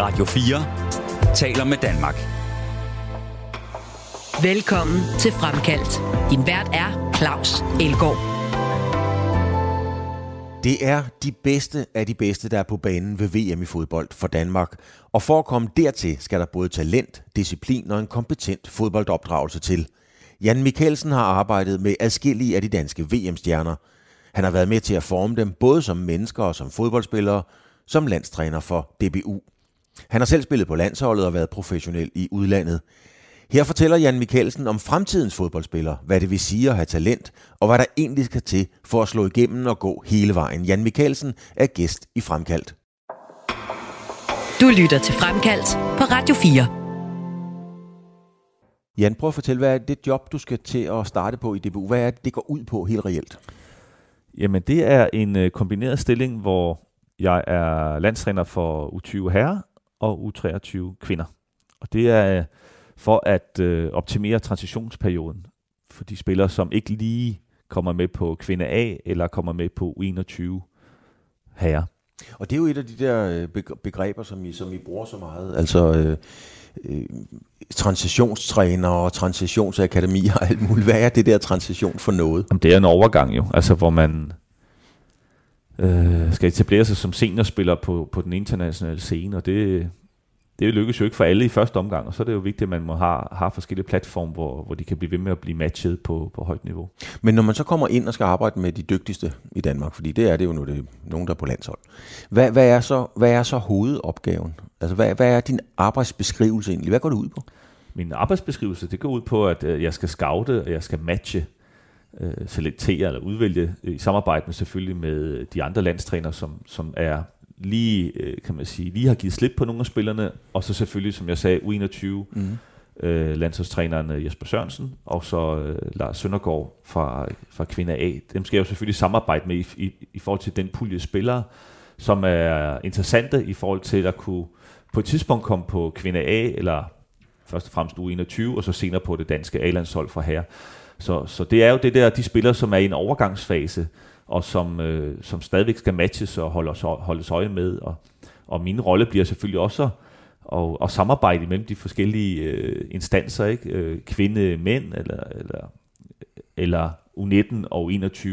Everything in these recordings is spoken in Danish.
Radio 4 taler med Danmark. Velkommen til Fremkaldt. Din vært er Claus Elgaard. Det er de bedste af de bedste, der er på banen ved VM i fodbold for Danmark. Og for at komme dertil, skal der både talent, disciplin og en kompetent fodboldopdragelse til. Jan Mikkelsen har arbejdet med adskillige af de danske VM-stjerner. Han har været med til at forme dem både som mennesker og som fodboldspillere, som landstræner for DBU. Han har selv spillet på landsholdet og været professionel i udlandet. Her fortæller Jan Mikkelsen om fremtidens fodboldspiller, hvad det vil sige at have talent, og hvad der egentlig skal til for at slå igennem og gå hele vejen. Jan Mikkelsen er gæst i Fremkaldt. Du lytter til Fremkaldt på Radio 4. Jan, prøv at fortælle, hvad er det job, du skal til at starte på i DBU? Hvad er det, det går ud på helt reelt? Jamen, det er en øh, kombineret stilling, hvor jeg er landstræner for U20 herrer og U23 kvinder. Og det er for at øh, optimere transitionsperioden for de spillere, som ikke lige kommer med på kvinde A eller kommer med på U21 herrer. Og det er jo et af de der øh, begreber, som I, som I bruger så meget. Altså øh, øh, transitionstræner og transitionsakademi og alt muligt. Hvad er det der transition for noget? Jamen, det er en overgang jo, altså hvor man øh, skal etablere sig som seniorspiller på, på den internationale scene, og det, det lykkes jo ikke for alle i første omgang, og så er det jo vigtigt, at man må have, have forskellige platforme, hvor, hvor de kan blive ved med at blive matchet på, på højt niveau. Men når man så kommer ind og skal arbejde med de dygtigste i Danmark, fordi det er det jo nu, det er nogen, der er på landshold, hvad, hvad, er, så, hvad er så hovedopgaven? Altså, hvad, hvad er din arbejdsbeskrivelse egentlig? Hvad går det ud på? Min arbejdsbeskrivelse, det går ud på, at øh, jeg skal scoute, og jeg skal matche, øh, selektere eller udvælge, i samarbejde med selvfølgelig med de andre landstræner, som, som er lige, øh, kan man sige, lige har givet slip på nogle af spillerne, og så selvfølgelig, som jeg sagde, U21, mm. øh, landsholdstræneren øh, Jesper Sørensen, og så øh, Lars Søndergaard fra, fra Kvinder A. Dem skal jeg jo selvfølgelig samarbejde med i, i, i forhold til den pulje spillere, som er interessante i forhold til at kunne på et tidspunkt komme på Kvinder A, eller først og fremmest U21, og så senere på det danske A-landshold for herre. Så, så det er jo det der, de spillere, som er i en overgangsfase, og som, øh, som stadigvæk skal matches og holdes, holdes øje med. Og, og min rolle bliver selvfølgelig også at, og samarbejde mellem de forskellige øh, instanser, ikke? Øh, kvinde, mænd, eller, eller, eller U19 og U21,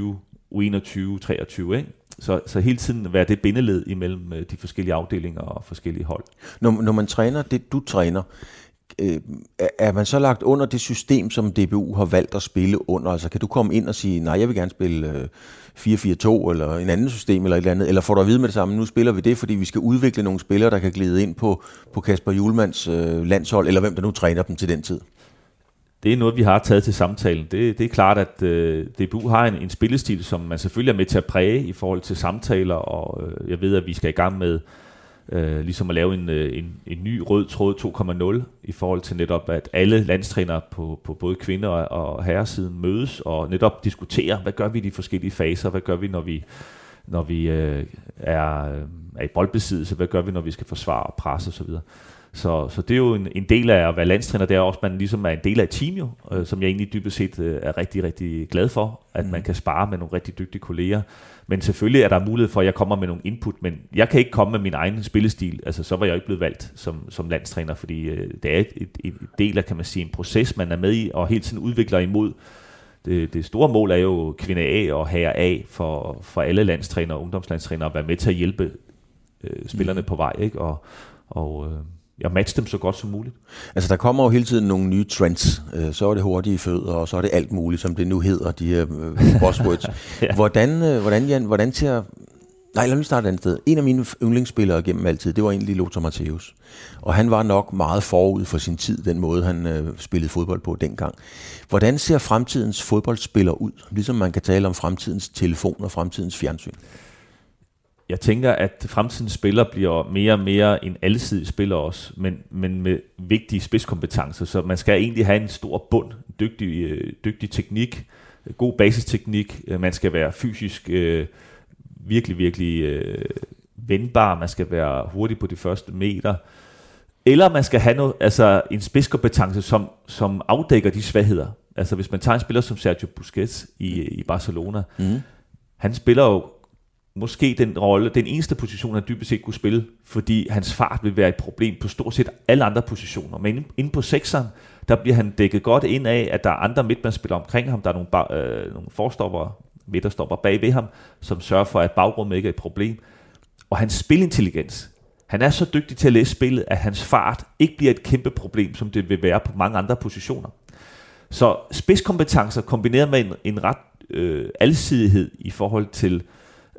U21, 23, ikke? Så, så hele tiden være det bindeled imellem øh, de forskellige afdelinger og forskellige hold. Når, når man træner det, du træner, øh, er man så lagt under det system, som DBU har valgt at spille under? Altså kan du komme ind og sige, nej, jeg vil gerne spille øh, 4-4-2 eller en anden system eller et eller andet, eller får du at vide med det samme, nu spiller vi det, fordi vi skal udvikle nogle spillere, der kan glide ind på, på Kasper Julmans øh, landshold, eller hvem der nu træner dem til den tid? Det er noget, vi har taget til samtalen. Det, det er klart, at øh, DBU har en, en spillestil, som man selvfølgelig er med til at præge i forhold til samtaler, og øh, jeg ved, at vi skal i gang med øh, ligesom at lave en, øh, en, en ny rød tråd 2.0 i forhold til netop, at alle landstrænere på, på både kvinder og, herresiden mødes og netop diskuterer, hvad gør vi i de forskellige faser, hvad gør vi, når vi, når vi øh, er, øh, er i boldbesiddelse, hvad gør vi, når vi skal forsvare og presse osv. Så, så det er jo en, en del af at være landstræner, det er også, at man ligesom er en del af et team jo, øh, som jeg egentlig dybest set øh, er rigtig, rigtig glad for, at mm. man kan spare med nogle rigtig dygtige kolleger. Men selvfølgelig er der mulighed for, at jeg kommer med nogle input, men jeg kan ikke komme med min egen spillestil. Altså, så var jeg ikke blevet valgt som, som landstræner, fordi øh, det er et, et, et del af, kan man sige, en proces, man er med i, og hele tiden udvikler imod. Det, det store mål er jo kvinde A og herre A for, for alle landstrænere og ungdomslandstrænere at være med til at hjælpe øh, spillerne mm. på vej, ikke? Og, og øh, jeg matche dem så godt som muligt. Altså der kommer jo hele tiden nogle nye trends. Øh, så er det hurtige fødder, og så er det alt muligt, som det nu hedder, de her øh, buzzwords. ja. Hvordan, øh, hvordan, Jan, hvordan ser... Nej, lad mig starte et andet sted. En af mine yndlingsspillere gennem altid, det var egentlig Lothar Matthäus. Og han var nok meget forud for sin tid, den måde han øh, spillede fodbold på dengang. Hvordan ser fremtidens fodboldspiller ud? Ligesom man kan tale om fremtidens telefon og fremtidens fjernsyn jeg tænker, at fremtidens spiller bliver mere og mere en alsidig spiller også, men, men med vigtige spidskompetencer, så man skal egentlig have en stor bund, dygtig, øh, dygtig teknik, god basisteknik, man skal være fysisk øh, virkelig, virkelig øh, vendbar, man skal være hurtig på de første meter, eller man skal have noget, altså en spidskompetence, som, som afdækker de svagheder. Altså hvis man tager en spiller som Sergio Busquets i, i Barcelona, mm. han spiller jo måske den rolle, den eneste position, han dybest set kunne spille, fordi hans fart vil være et problem på stort set alle andre positioner. Men inde på sekseren, der bliver han dækket godt ind af, at der er andre midtbandsspillere omkring ham. Der er nogle, ba- øh, nogle forstopper, midterstopper bag ved ham, som sørger for, at bagrummet ikke er et problem. Og hans spilintelligens, han er så dygtig til at læse spillet, at hans fart ikke bliver et kæmpe problem, som det vil være på mange andre positioner. Så spidskompetencer kombineret med en, en ret øh, alsidighed i forhold til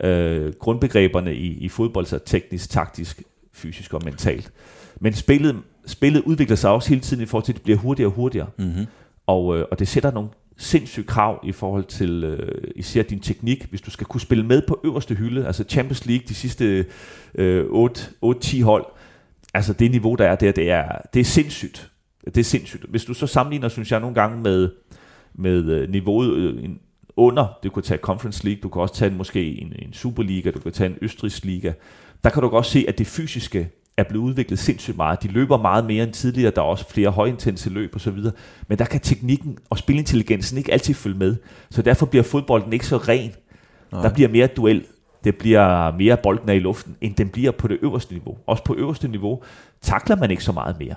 øh, grundbegreberne i, i fodbold, så teknisk, taktisk, fysisk og mentalt. Men spillet, spillet udvikler sig også hele tiden i forhold til, at det bliver hurtigere og hurtigere. Mm-hmm. Og, øh, og det sætter nogle sindssyge krav i forhold til øh, især din teknik, hvis du skal kunne spille med på øverste hylde, altså Champions League, de sidste øh, 8-10 hold, altså det niveau, der er der, det er, det er sindssygt. Det er sindssygt. Hvis du så sammenligner, synes jeg nogle gange med, med øh, niveauet øh, under, du kunne tage Conference League, du kan også tage en, måske en, en Superliga, du kan tage en Østrigs Liga, der kan du godt se, at det fysiske er blevet udviklet sindssygt meget. De løber meget mere end tidligere, der er også flere højintense løb og så videre. Men der kan teknikken og spilintelligensen ikke altid følge med. Så derfor bliver fodbolden ikke så ren. Nej. Der bliver mere duel. Det bliver mere bolden i luften, end den bliver på det øverste niveau. Også på øverste niveau takler man ikke så meget mere.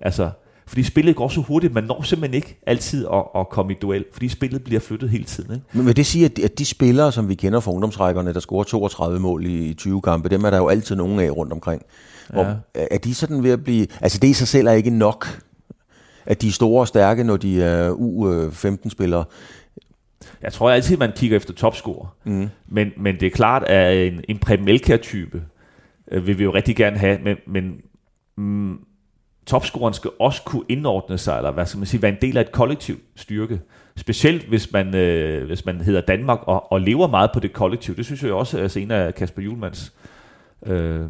Altså, fordi spillet går så hurtigt, man når simpelthen ikke altid at, at komme i duel, fordi spillet bliver flyttet hele tiden. Ikke? Men vil det sige, at de, at de spillere, som vi kender fra ungdomsrækkerne, der scorer 32 mål i 20 kampe, dem er der jo altid nogen af rundt omkring. Hvor, ja. Er de sådan ved at blive... Altså det i sig selv er ikke nok, at de er store og stærke, når de er U15-spillere. Jeg tror altid, man kigger efter topscorer. Mm. Men, men det er klart, at en, en Prem type øh, vil vi jo rigtig gerne have, men, men mm, topscoren skal også kunne indordne sig, eller hvad skal man sige, være en del af et kollektiv styrke. Specielt hvis man, øh, hvis man hedder Danmark og, og lever meget på det kollektiv. Det synes jeg også er altså en af Kasper Julmans øh,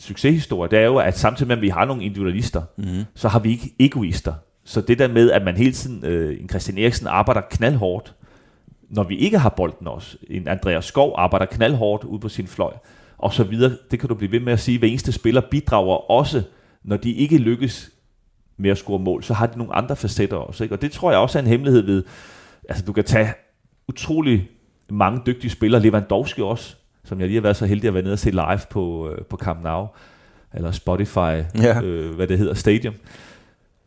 succeshistorier. Det er jo, at samtidig med, at vi har nogle individualister, mm. så har vi ikke egoister. Så det der med, at man hele tiden, øh, en Christian Eriksen arbejder knaldhårdt, når vi ikke har bolden også. En Andreas Skov arbejder knaldhårdt ude på sin fløj, og så videre. Det kan du blive ved med at sige. Hver eneste spiller bidrager også når de ikke lykkes med at score mål, så har de nogle andre facetter også. Ikke? Og det tror jeg også er en hemmelighed ved, altså du kan tage utrolig mange dygtige spillere, Lewandowski også, som jeg lige har været så heldig at være nede og se live på, øh, på Camp Nou, eller Spotify, ja. øh, hvad det hedder, Stadium.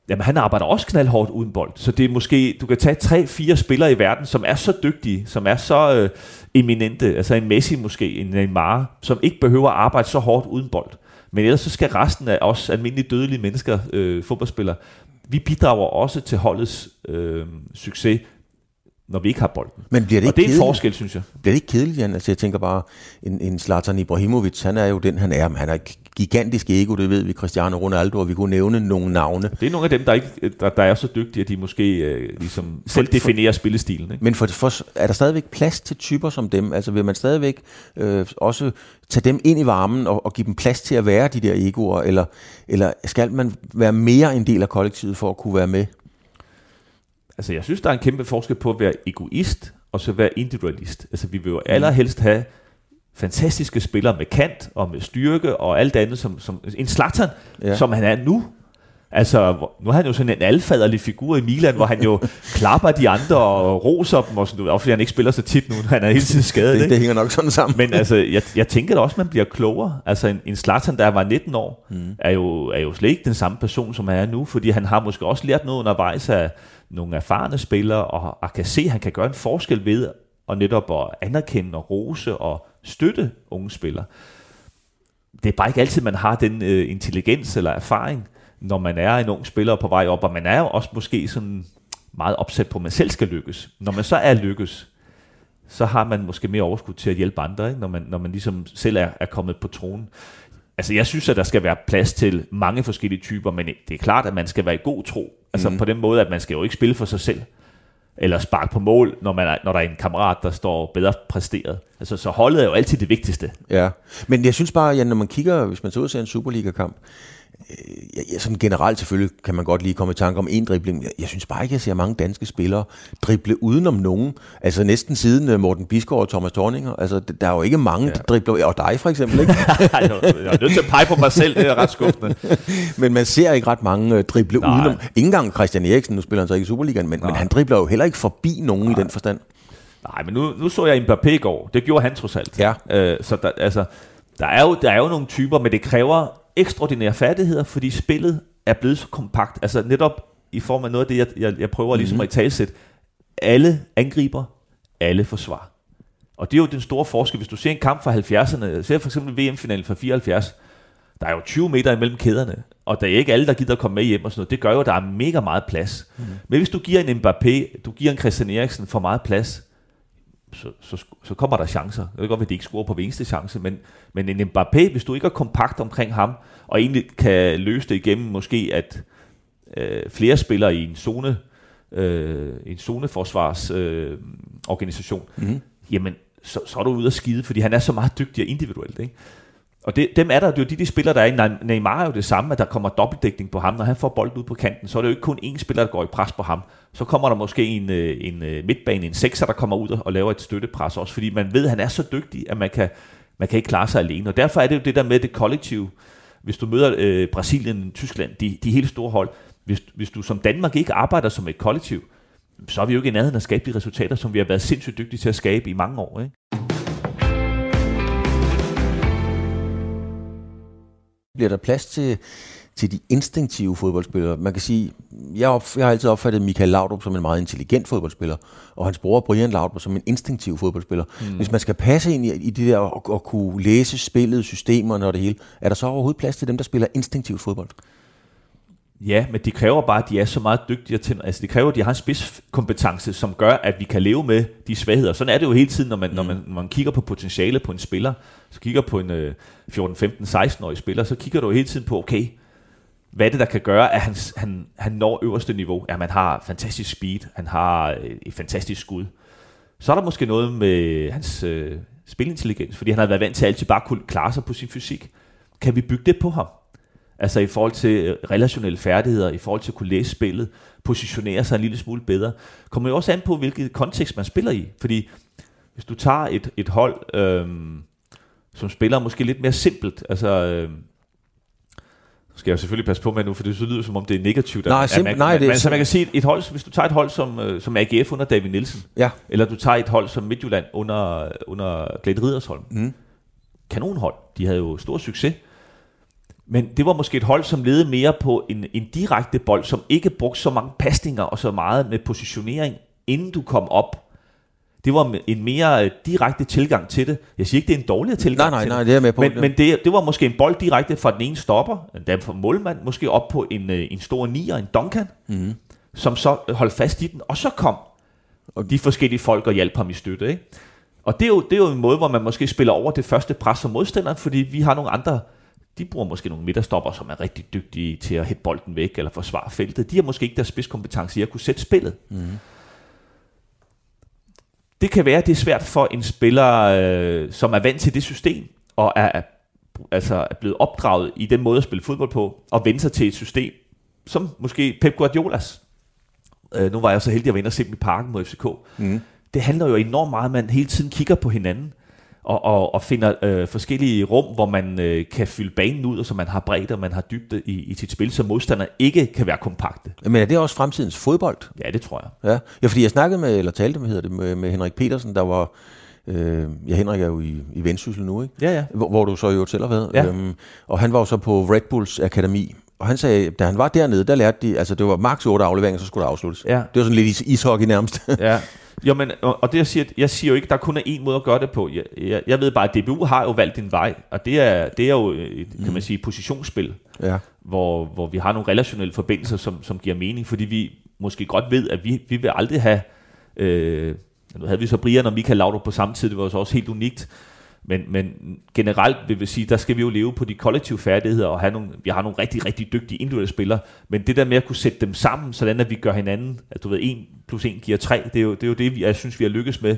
Jamen han arbejder også knaldhårdt uden bold, så det er måske, du kan tage tre, fire spillere i verden, som er så dygtige, som er så øh, eminente, altså en Messi måske, en Neymar, som ikke behøver at arbejde så hårdt uden bold. Men ellers så skal resten af os almindelige dødelige mennesker, øh, fodboldspillere, vi bidrager også til holdets øh, succes når vi ikke har bolden. Men bliver det ikke og det er kedeligt? en forskel, synes jeg. Bliver det ikke kedeligt, Jan? Altså, jeg tænker bare, en, en Zlatan Ibrahimovic, han er jo den, han er. Han er gigantisk ego, det ved vi, Cristiano Ronaldo, og vi kunne nævne nogle navne. Det er nogle af dem, der, ikke, der, der er så dygtige, at de måske øh, ligesom selv definerer for, spillestilen. Ikke? Men for, for, er der stadigvæk plads til typer som dem? Altså vil man stadigvæk øh, også tage dem ind i varmen og, og give dem plads til at være de der egoer, eller, eller skal man være mere en del af kollektivet for at kunne være med? Altså, jeg synes, der er en kæmpe forskel på at være egoist og så være individualist. Altså, vi vil jo allerhelst have fantastiske spillere med kant og med styrke og alt andet, som, som en Zlatan, ja. som han er nu. Altså, nu er han jo sådan en alfaderlig figur i Milan, hvor han jo klapper de andre og roser dem, og sådan, fordi han ikke spiller så tit nu, han er hele tiden skadet. det, det hænger nok sådan sammen. Men altså, jeg, jeg tænker da også, at man bliver klogere. Altså, en, en Zlatan, der var 19 år, mm. er, jo, er jo slet ikke den samme person, som han er nu, fordi han har måske også lært noget undervejs af, nogle erfarne spillere, og, og kan se, at han kan gøre en forskel ved at netop at anerkende og rose og støtte unge spillere. Det er bare ikke altid, man har den øh, intelligens eller erfaring, når man er en ung spiller på vej op, og man er jo også måske sådan meget opsat på, at man selv skal lykkes. Når man så er lykkes, så har man måske mere overskud til at hjælpe andre, ikke? Når, man, når man ligesom selv er, er kommet på tronen. Altså jeg synes, at der skal være plads til mange forskellige typer, men det er klart, at man skal være i god tro. Altså mm. på den måde, at man skal jo ikke spille for sig selv, eller sparke på mål, når, man er, når der er en kammerat, der står bedre præsteret. Altså, så holdet er jo altid det vigtigste. Ja, men jeg synes bare, at når man kigger, hvis man så ud og ser en Superliga-kamp, Øh, ja, sådan generelt selvfølgelig kan man godt lige komme i tanke om en dribling. Jeg, jeg synes bare ikke, jeg ser mange danske spillere drible udenom nogen. Altså næsten siden uh, Morten Bisgaard og Thomas Thorninger. Altså der er jo ikke mange, ja. der dribler, og dig for eksempel, ikke? jeg er nødt til at pege på mig selv, det er ret skuffende. men man ser ikke ingen mange uh, drible Nej. udenom. Ingen gang Christian Eriksen, nu spiller han så ikke i Superligaen, men, men han dribler jo heller ikke forbi nogen Nej. i den forstand. Nej, men nu, nu så jeg Mbappé i går. Det gjorde han trods alt. Ja. Øh, så der, altså, der, er jo, der er jo nogle typer, men det kræver ekstraordinære færdigheder, fordi spillet er blevet så kompakt. Altså netop i form af noget af det, jeg, jeg, jeg prøver ligesom at i talsætte. Alle angriber, alle forsvar. Og det er jo den store forskel. Hvis du ser en kamp fra 70'erne, ser for eksempel VM-finalen fra 74, der er jo 20 meter imellem kæderne, og der er ikke alle, der gider at komme med hjem og sådan noget. Det gør jo, at der er mega meget plads. Mm. Men hvis du giver en Mbappé, du giver en Christian Eriksen for meget plads, så, så, så kommer der chancer. Det kan godt at de ikke scorer på hver eneste chance, men, men en Mbappé, hvis du ikke er kompakt omkring ham, og egentlig kan løse det igennem måske, at øh, flere spillere i en zone, øh, en zoneforsvars øh, organisation, mm. jamen, så, så er du ude at skide, fordi han er så meget dygtig og individuelt. Ikke? Og det, dem er der, det er jo de, de spillere, der er i. Neymar er jo det samme, at der kommer dobbeltdækning på ham. Når han får bolden ud på kanten, så er det jo ikke kun én spiller, der går i pres på ham. Så kommer der måske en, øh, en øh, midtbane, en sekser, der kommer ud og laver et støttepres også, fordi man ved, at han er så dygtig, at man kan, man kan ikke klare sig alene. Og derfor er det jo det der med det kollektive. Hvis du møder øh, Brasilien, Tyskland, de, de helt store hold, hvis, hvis du som Danmark ikke arbejder som et kollektiv, så er vi jo ikke i nærheden at skabe de resultater, som vi har været sindssygt dygtige til at skabe i mange år. Ikke? Bliver der plads til, til de instinktive fodboldspillere? Man kan sige, jeg, op, jeg har altid opfattet Michael Laudrup som en meget intelligent fodboldspiller, og hans bror Brian Laudrup som en instinktiv fodboldspiller. Mm. Hvis man skal passe ind i, i det der og, og kunne læse spillet, systemerne og det hele, er der så overhovedet plads til dem, der spiller instinktivt fodbold? Ja, men det kræver bare, at de er så meget dygtige til, altså det kræver, at de har en spidskompetence, som gør, at vi kan leve med de svagheder. Sådan er det jo hele tiden, når man, mm. når man, når man kigger på potentiale på en spiller, så kigger på en øh, 14, 15, 16-årig spiller, så kigger du hele tiden på, okay, hvad er det, der kan gøre, at han, han, han når øverste niveau? Ja, man har fantastisk speed, han har øh, et fantastisk skud. Så er der måske noget med hans øh, spilintelligens, fordi han har været vant til at altid bare kunne klare sig på sin fysik. Kan vi bygge det på ham? Altså i forhold til øh, relationelle færdigheder, i forhold til at kunne læse spillet, positionere sig en lille smule bedre. Kommer jo også an på, hvilket kontekst man spiller i. Fordi hvis du tager et, et hold, øhm, som spiller måske lidt mere simpelt, altså... Øhm, skal jeg selvfølgelig passe på med nu, for det lyder som om det er negativt. Nej, simp- man, nej, det er man, så man kan sige, et hold, hvis du tager et hold som, øh, som AGF under David Nielsen, ja. eller du tager et hold som Midtjylland under, under Glæde Ridersholm. Mm. Kanonhold. De havde jo stor succes. Men det var måske et hold, som ledede mere på en, en direkte bold, som ikke brugte så mange pasninger og så meget med positionering, inden du kom op. Det var en mere øh, direkte tilgang til det. Jeg siger ikke, det er en dårligere tilgang nej, nej, til nej, det. det er med på. Men, men det, det var måske en bold direkte fra den ene stopper, den fra målmand, måske op på en, øh, en stor nier, en Duncan, mm. som så holdt fast i den, og så kom de forskellige folk og hjalp ham i støtte. Ikke? Og det er, jo, det er jo en måde, hvor man måske spiller over det første pres som modstanderen, fordi vi har nogle andre de bruger måske nogle midterstopper, som er rigtig dygtige til at hætte bolden væk eller forsvare feltet. De har måske ikke deres spidskompetence i at kunne sætte spillet. Mm. Det kan være, at det er svært for en spiller, øh, som er vant til det system, og er, altså er blevet opdraget i den måde at spille fodbold på, og vende sig til et system, som måske Pep Guardiolas. Øh, nu var jeg så heldig at vende og se dem i parken mod FCK. Mm. Det handler jo enormt meget, at man hele tiden kigger på hinanden og, og, og finder øh, forskellige rum, hvor man øh, kan fylde banen ud, og så man har bredt og man har dybde i, i sit spil, så modstander ikke kan være kompakte. Men er det også fremtidens fodbold? Ja, det tror jeg. Ja, ja fordi jeg snakkede med, eller talte med, hedder det, med, med Henrik Petersen, der var... Øh, ja, Henrik er jo i, i Vendsyssel nu, ikke? Ja, ja. Hvor, hvor du så jo selv har været. Ja. Øhm, og han var jo så på Red Bulls Akademi, og han sagde, da han var dernede, der lærte de, altså det var maks 8 afleveringer, så skulle der afsluttes. Ja. Det var sådan lidt is- ishockey nærmest. ja. Jo, men, og, det jeg siger, jeg siger jo ikke, der kun er én måde at gøre det på. Jeg, jeg, jeg ved bare, at DBU har jo valgt en vej, og det er, det er jo, et, kan man sige, positionsspil, ja. hvor, hvor vi har nogle relationelle forbindelser, som, som giver mening, fordi vi måske godt ved, at vi, vi vil aldrig have, øh, nu havde vi så Brian og Michael Laudrup på samme tid, det var så også helt unikt, men, men generelt vil vi sige, der skal vi jo leve på de kollektive færdigheder, og have nogle, vi har nogle rigtig, rigtig dygtige individuelle spillere, men det der med at kunne sætte dem sammen, sådan at vi gør hinanden, at du ved, 1 plus 1 giver 3, det er jo det, er jo det vi, jeg synes, vi har lykkes med.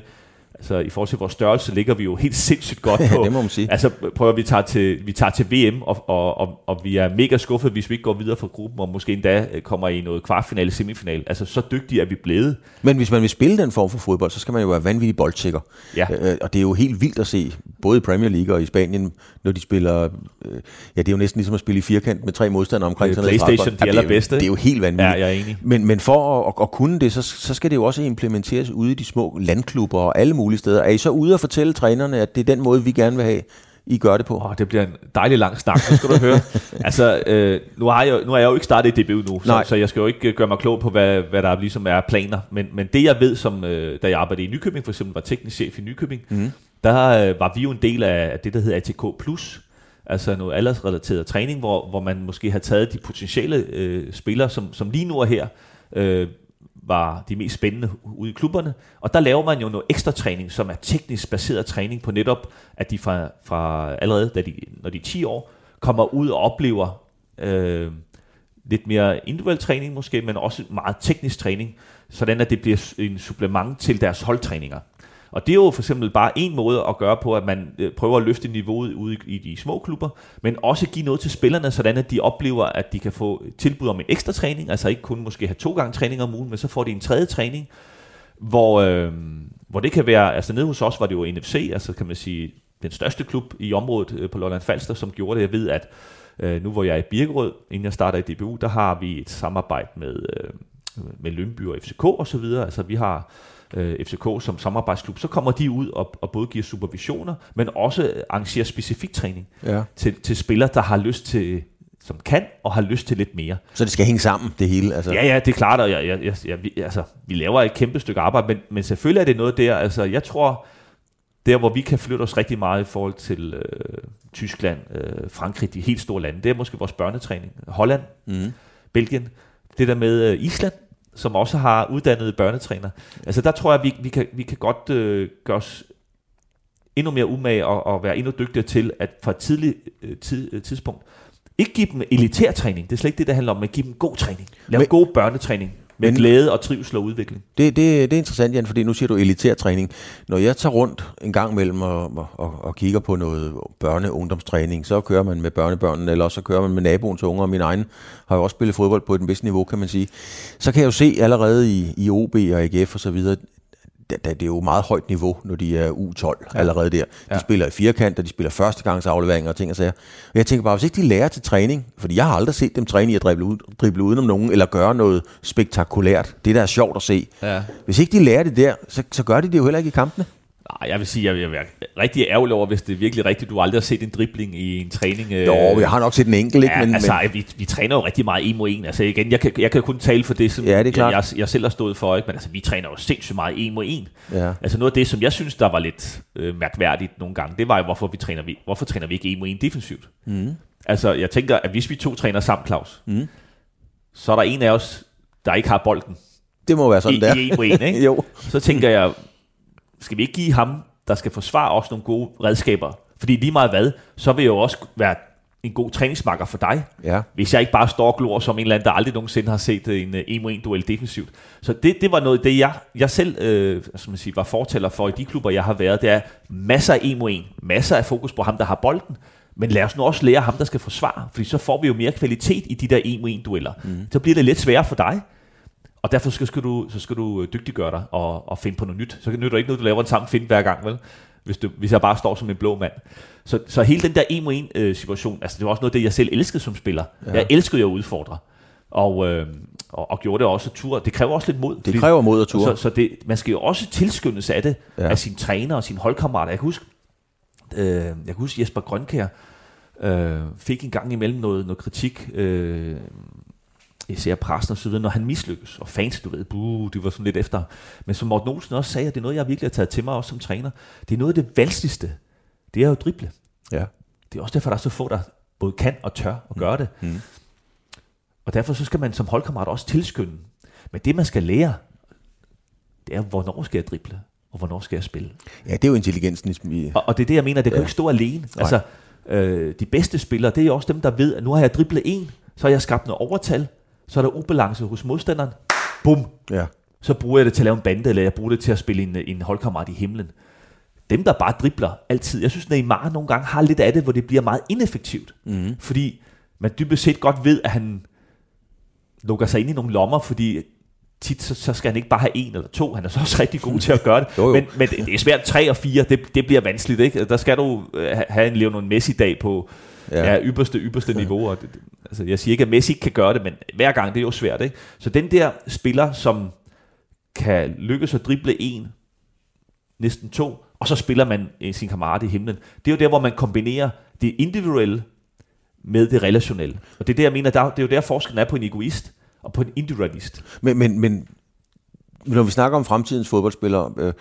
Altså i forhold til vores størrelse ligger vi jo helt sindssygt godt på. Det må man sige. Altså prøv at vi tager til, vi tager til VM, og, og, og, og vi er mega skuffet, hvis vi ikke går videre fra gruppen, og måske endda øh, kommer i noget kvartfinale, semifinale. Altså så dygtige er vi blevet. Men hvis man vil spille den form for fodbold, så skal man jo være vanvittig boldsikker. Ja. Øh, og det er jo helt vildt at se, både i Premier League og i Spanien, når de spiller... Øh, ja, det er jo næsten ligesom at spille i firkant med tre modstandere omkring Øh, ned i PlayStation, de det er allerbedste, Det er jo helt vanvittigt. Ja, jeg er enig. Men, men for at, at, at kunne det, så, så skal det jo også implementeres ude i de små landklubber og alle mulige steder. Er I så ude og fortælle trænerne, at det er den måde, vi gerne vil have, I gør det på? Åh, det bliver en dejlig lang snak, nu skal du høre. Altså, øh, nu, har jeg, nu er jeg jo ikke startet i DBU nu, så, Nej. så jeg skal jo ikke øh, gøre mig klog på, hvad, hvad der ligesom er planer. Men, men det jeg ved, som øh, da jeg arbejdede i Nykøbing, for eksempel var teknisk chef i Nykøbing, mm. der øh, var vi jo en del af af det, der hedder ATK+, altså noget aldersrelateret træning, hvor, hvor man måske har taget de potentielle øh, spillere, som, som lige nu er her, øh, var de mest spændende ude i klubberne. Og der laver man jo noget ekstra træning, som er teknisk baseret træning på netop, at de fra, fra allerede, da de, når de er 10 år, kommer ud og oplever øh, lidt mere individuel træning måske, men også meget teknisk træning, sådan at det bliver en supplement til deres holdtræninger. Og det er jo for eksempel bare en måde at gøre på, at man øh, prøver at løfte niveauet ude i, i de små klubber, men også give noget til spillerne, sådan at de oplever, at de kan få tilbud om en ekstra træning, altså ikke kun måske have to gange træning om ugen, men så får de en tredje træning, hvor, øh, hvor det kan være, altså nede hos os var det jo NFC, altså kan man sige, den største klub i området øh, på Lolland Falster, som gjorde det. Jeg ved, at øh, nu hvor jeg er i Birkerød, inden jeg starter i DBU, der har vi et samarbejde med, øh, med Lønby og FCK og så videre. Altså vi har øh, FCK som samarbejdsklub, så kommer de ud og, og både giver supervisioner, men også arrangerer specifik træning Ja. til, til spillere, der har lyst til, som kan og har lyst til lidt mere. Så det skal hænge sammen, det hele. Altså. Ja, ja, det er klart, og jeg, jeg, jeg, jeg, vi, altså, vi laver et kæmpe stykke arbejde, men, men selvfølgelig er det noget der, altså jeg tror, der hvor vi kan flytte os rigtig meget i forhold til øh, Tyskland, øh, Frankrig, de helt store lande, det er måske vores børnetræning. Holland, Mm. Belgien, det der med øh, Island, som også har uddannede børnetræner. Altså der tror jeg, vi, vi, kan, vi kan godt øh, gøre os endnu mere umage og, og være endnu dygtigere til, at fra et tidligt øh, tid, øh, tidspunkt, ikke give dem elitær træning, det er slet ikke det, det handler om, men give dem god træning. Lav Men- god børnetræning med Men- glæde og trivsel og udvikling. Det, det, det er interessant, Jan, fordi nu siger du elitær træning. Når jeg tager rundt en gang imellem og, og, og, og kigger på noget børne- og ungdomstræning, så kører man med børnebørnene, eller også så kører man med naboens unger, og min egen har jo også spillet fodbold på et vist niveau, kan man sige. Så kan jeg jo se allerede i, i OB og AGF og så videre, det er jo meget højt niveau, når de er U12 ja. allerede der. De Ja. spiller i firkant, og de spiller førstegangsafleveringer og ting og sager. Og jeg tænker bare, hvis ikke de lærer til træning, fordi jeg har aldrig set dem træne i at drible, ud, drible udenom nogen, eller gøre noget spektakulært. Det der er sjovt at se. Ja. Hvis ikke de lærer det der, så, så gør de det jo heller ikke i kampene. Nej, jeg vil sige, jeg vil være rigtig ærgerlig over, hvis det er virkelig rigtigt, du aldrig har set en dribling i en træning. øh, Jo, jeg har nok set en enkelt, ikke? Ja, men, altså, men, vi, vi træner jo rigtig meget en mod en. Altså igen, jeg kan, jeg kan kun tale for det, som Ja, det er klart. Jeg, jeg, jeg selv har stået for, ikke? men altså, vi træner jo sindssygt meget en mod en. ja. Altså noget af det, som jeg synes, der var lidt øh, mærkværdigt nogle gange, det var jo, hvorfor, vi træner, vi, hvorfor træner vi ikke en mod en defensivt? Mm. Altså, jeg tænker, at hvis vi to træner sammen, Claus, Mm. så er der en af os, der ikke har bolden Det må være sådan, i, der. i en mod en, ikke? jo. så tænker jeg, skal vi ikke give ham, der skal forsvare os nogle gode redskaber? Fordi lige meget hvad, så vil jeg jo også være en god træningsmakker for dig, Ja. hvis jeg ikke bare står og glor som en eller anden, der aldrig nogensinde har set en øh, en mod en duel defensivt. Så det, det var noget, det jeg, jeg selv øh, skal man sige, var fortæller for i de klubber, jeg har været. Det er masser af en mod en, masser af fokus på ham, der har bolden, men lad os nu også lære ham, der skal forsvare, fordi så får vi jo mere kvalitet i de der en mod en dueller. Mm. Så bliver det lidt sværere for dig, og derfor skal, skal, du, så skal du øh, dygtiggøre dig og, og finde på noget nyt. Så kan nytter ikke noget, du laver en samme find hver gang, vel? Hvis, du, hvis jeg bare står som en blå mand. Så, så hele den der en mod en øh, situation, altså det var også noget af det, jeg selv elskede som spiller. Ja. Jeg elskede at udfordre. Og, øh, og, og gjorde det også tur. Det kræver også lidt mod. Det kræver mod og tur. Så, så det, man skal jo også tilskyndes af det, Ja. af sine træner og sine holdkammerater. Jeg kan huske, øh, jeg kan huske Jesper Grønkær øh, fik en gang imellem noget, noget kritik, øh, især pressen og så videre, når han mislykkes, og fans, du ved, buh, de var sådan lidt efter. Men som Morten Olsen også sagde, og det er noget, jeg virkelig har taget til mig også som træner, det er noget af det vanskeligste, det er jo drible. Ja. Det er også derfor, der er så få, der både kan og tør at gøre det. Mm. Og derfor så skal man som holdkammerat også tilskynde. Men det, man skal lære, det er, hvornår skal jeg drible, og hvornår skal jeg spille. ja, det er jo intelligensen. i- Og, og det er det, jeg mener, det kan Ja. ikke stå alene. Altså, øh, de bedste spillere, det er jo også dem, der ved, at nu har jeg driblet en, så har jeg skabt noget overtal, så er der ubalance hos modstanderen. Bum, Ja. så bruger jeg det til at lave en bande, eller jeg bruger det til at spille en, en holdkammerat i himlen. Dem, der bare dribler altid. Jeg synes, Neymar nogle gange har lidt af det, hvor det bliver meget ineffektivt. Mm. Fordi man dybest set godt ved, at han lukker sig ind i nogle lommer, fordi tit så, så skal han ikke bare have en eller to. Han er så også rigtig god til at gøre det. jo, jo. Men, men det er svært tre og fire, det, det bliver vanskeligt. Ikke? Der skal du øh, have en Lionel Messi-dag på ja. Ja, ypperste, ypperste niveau. Og det, altså, jeg siger ikke, at Messi ikke kan gøre det, men hver gang det er jo svært. Ikke? Så den der spiller, som kan lykkes at drible en, næsten to, og så spiller man sin kammerat i himlen. Det er jo der, hvor man kombinerer det individuelle med det relationelle. Og det er det, jeg mener, der, det er jo der forskellen er på en egoist og på en individualist. Men, men, men når vi snakker om fremtidens fodboldspillere, øh,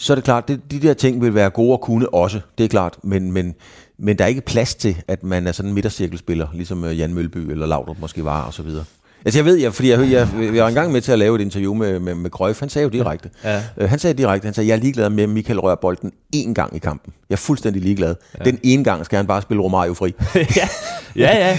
så er det klart, at de der ting vil være gode at kunne også, det er klart, men, men, men der er ikke plads til, at man er sådan en midtercirkelspiller, ligesom øh, Jan Mølby eller Laudrup måske var, og så videre. Altså jeg ved, jeg, fordi jeg, jeg, jeg var engang med til at lave et interview med, med, med Grøf. Han sagde jo direkte. Ja. Uh, han sagde direkte, han sagde, jeg er ligeglad med, at Michael rører bolden én gang i kampen. Jeg er fuldstændig ligeglad. Ja. Den ene gang skal han bare spille Romario fri. ja, ja. ja.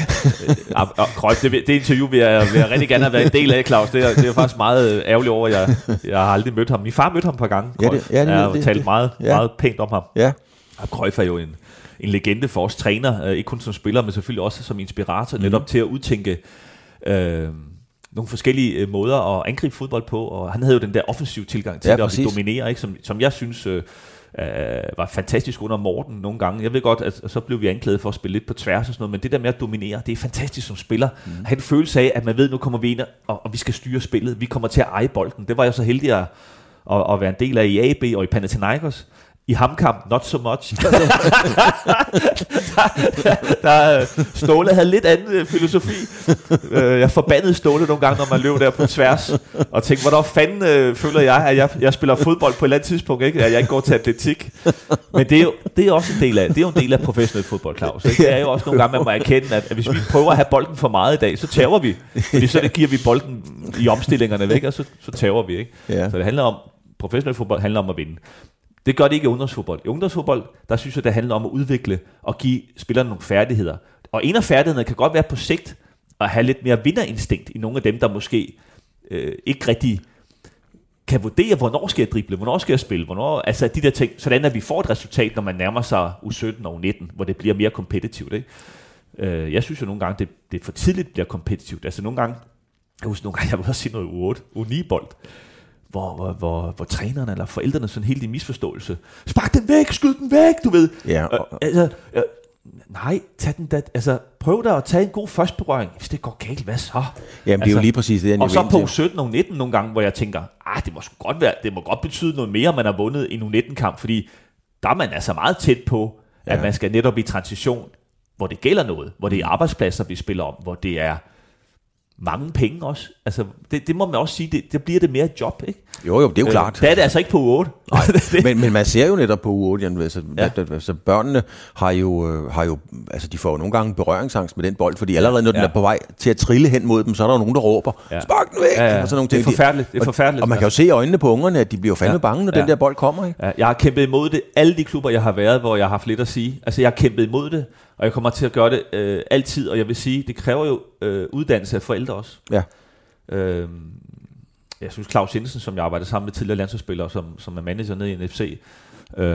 og, og Grøf, det, det interview vil jeg, vil jeg rigtig gerne have været en del af, Claus. Det er, det er faktisk meget ærgerligt over, jeg, jeg har aldrig mødt ham. Min far mødte ham et par gange. Ja, det, ja, det, jeg har det, talt det, meget, ja. meget pænt om ham. Ja. Og Grøf er jo en, en legende for os træner, ikke kun som spiller, men selvfølgelig også som inspirator, mm. netop til at udtænke øh, nogle forskellige øh, måder at angribe fodbold på, og han havde jo den der offensiv tilgang til ja, det, at dominere, ikke? Som, som jeg synes øh, øh, var fantastisk under Morten nogle gange. Jeg ved godt, at så blev vi anklaget for at spille lidt på tværs og sådan noget, men det der med at dominere, det er fantastisk som spiller. Mm. Han følelse af, at man ved, nu kommer vi ind, og, og vi skal styre spillet. Vi kommer til at eje bolden. Det var jeg så heldig at, at, at være en del af i AB og i Panathinaikos i hamkamp, not so much. der, der, Ståle havde lidt anden øh, filosofi. Øh, jeg forbandede Ståle nogle gange, når man løb der på tværs, og tænkte, hvordan fanden øh, føler jeg, at jeg, jeg spiller fodbold på et eller andet tidspunkt, ikke? at jeg ikke går til atletik. Men det er, jo, det er også en del af, det er jo en del af professionel fodbold, Claus. Ikke? Det er jo også nogle gange, man må erkende, at, at hvis vi prøver at have bolden for meget i dag, så tager vi. Fordi så det giver vi bolden i omstillingerne væk, og så, så tager vi. Ikke? Ja. Så det handler om, professionel fodbold handler om at vinde. Det gør det ikke i ungdomsfodbold. I ungdomsfodbold, der synes jeg, det handler om at udvikle og give spillerne nogle færdigheder. Og en af færdighederne kan godt være på sigt at have lidt mere vinderinstinkt i nogle af dem, der måske øh, ikke rigtig kan vurdere, hvornår skal jeg drible, hvornår skal jeg spille, hvornår, altså de der ting, sådan at vi får et resultat, når man nærmer sig U17 og U19, hvor det bliver mere kompetitivt. Ikke? Øh, jeg synes jo nogle gange, det, det for tidligt bliver kompetitivt. Altså nogle gange, jeg husker nogle gange, jeg var også se noget U8, U9-bold, hvor, hvor, hvor, hvor trænerne eller forældrene sådan helt i misforståelse. Spark den væk, skyd den væk, du ved. Ja, og, øh, altså, øh, nej, tag den da, altså, prøv da at tage en god første berøring. Hvis det går galt, hvad så? Jamen, det altså, er jo altså, lige præcis det, Og så på 17 og 19 nogle gange, hvor jeg tænker, ah, det må godt være, det må godt betyde noget mere, man har vundet en U19-kamp, fordi der er man altså meget tæt på, at ja. man skal netop i transition, hvor det gælder noget, hvor det er arbejdspladser, vi spiller om, hvor det er mange penge også. Altså, det, det må man også sige, det, det bliver det mere et job, ikke? Jo, jo, det er jo øh, klart. Det er det altså ikke på u 8. Nej, men, men man ser jo netop på u 8, Jan, altså, ja. at, altså, børnene har jo, øh, har jo, altså de får jo nogle gange berøringsangst med den bold, fordi allerede når ja. den er på vej til at trille hen mod dem, så er der jo nogen, der råber, ja. spark den væk! Ja, ja. Og sådan nogle det er forfærdeligt, det er forfærdeligt. Og, og man kan jo se i øjnene på ungerne, at de bliver fandme ja. bange, når ja. den der bold kommer, ikke? Ja. Jeg har kæmpet imod det, alle de klubber, jeg har været, hvor jeg har haft lidt at sige. Altså, jeg har kæmpet imod det, og jeg kommer til at gøre det øh, altid, og jeg vil sige, det kræver jo øh, uddannelse af forældre også. Ja. Øh, jeg synes Claus Jensen, som jeg arbejder sammen med tidligere landsholdsspillere, som, som er manager nede i NFC, øh,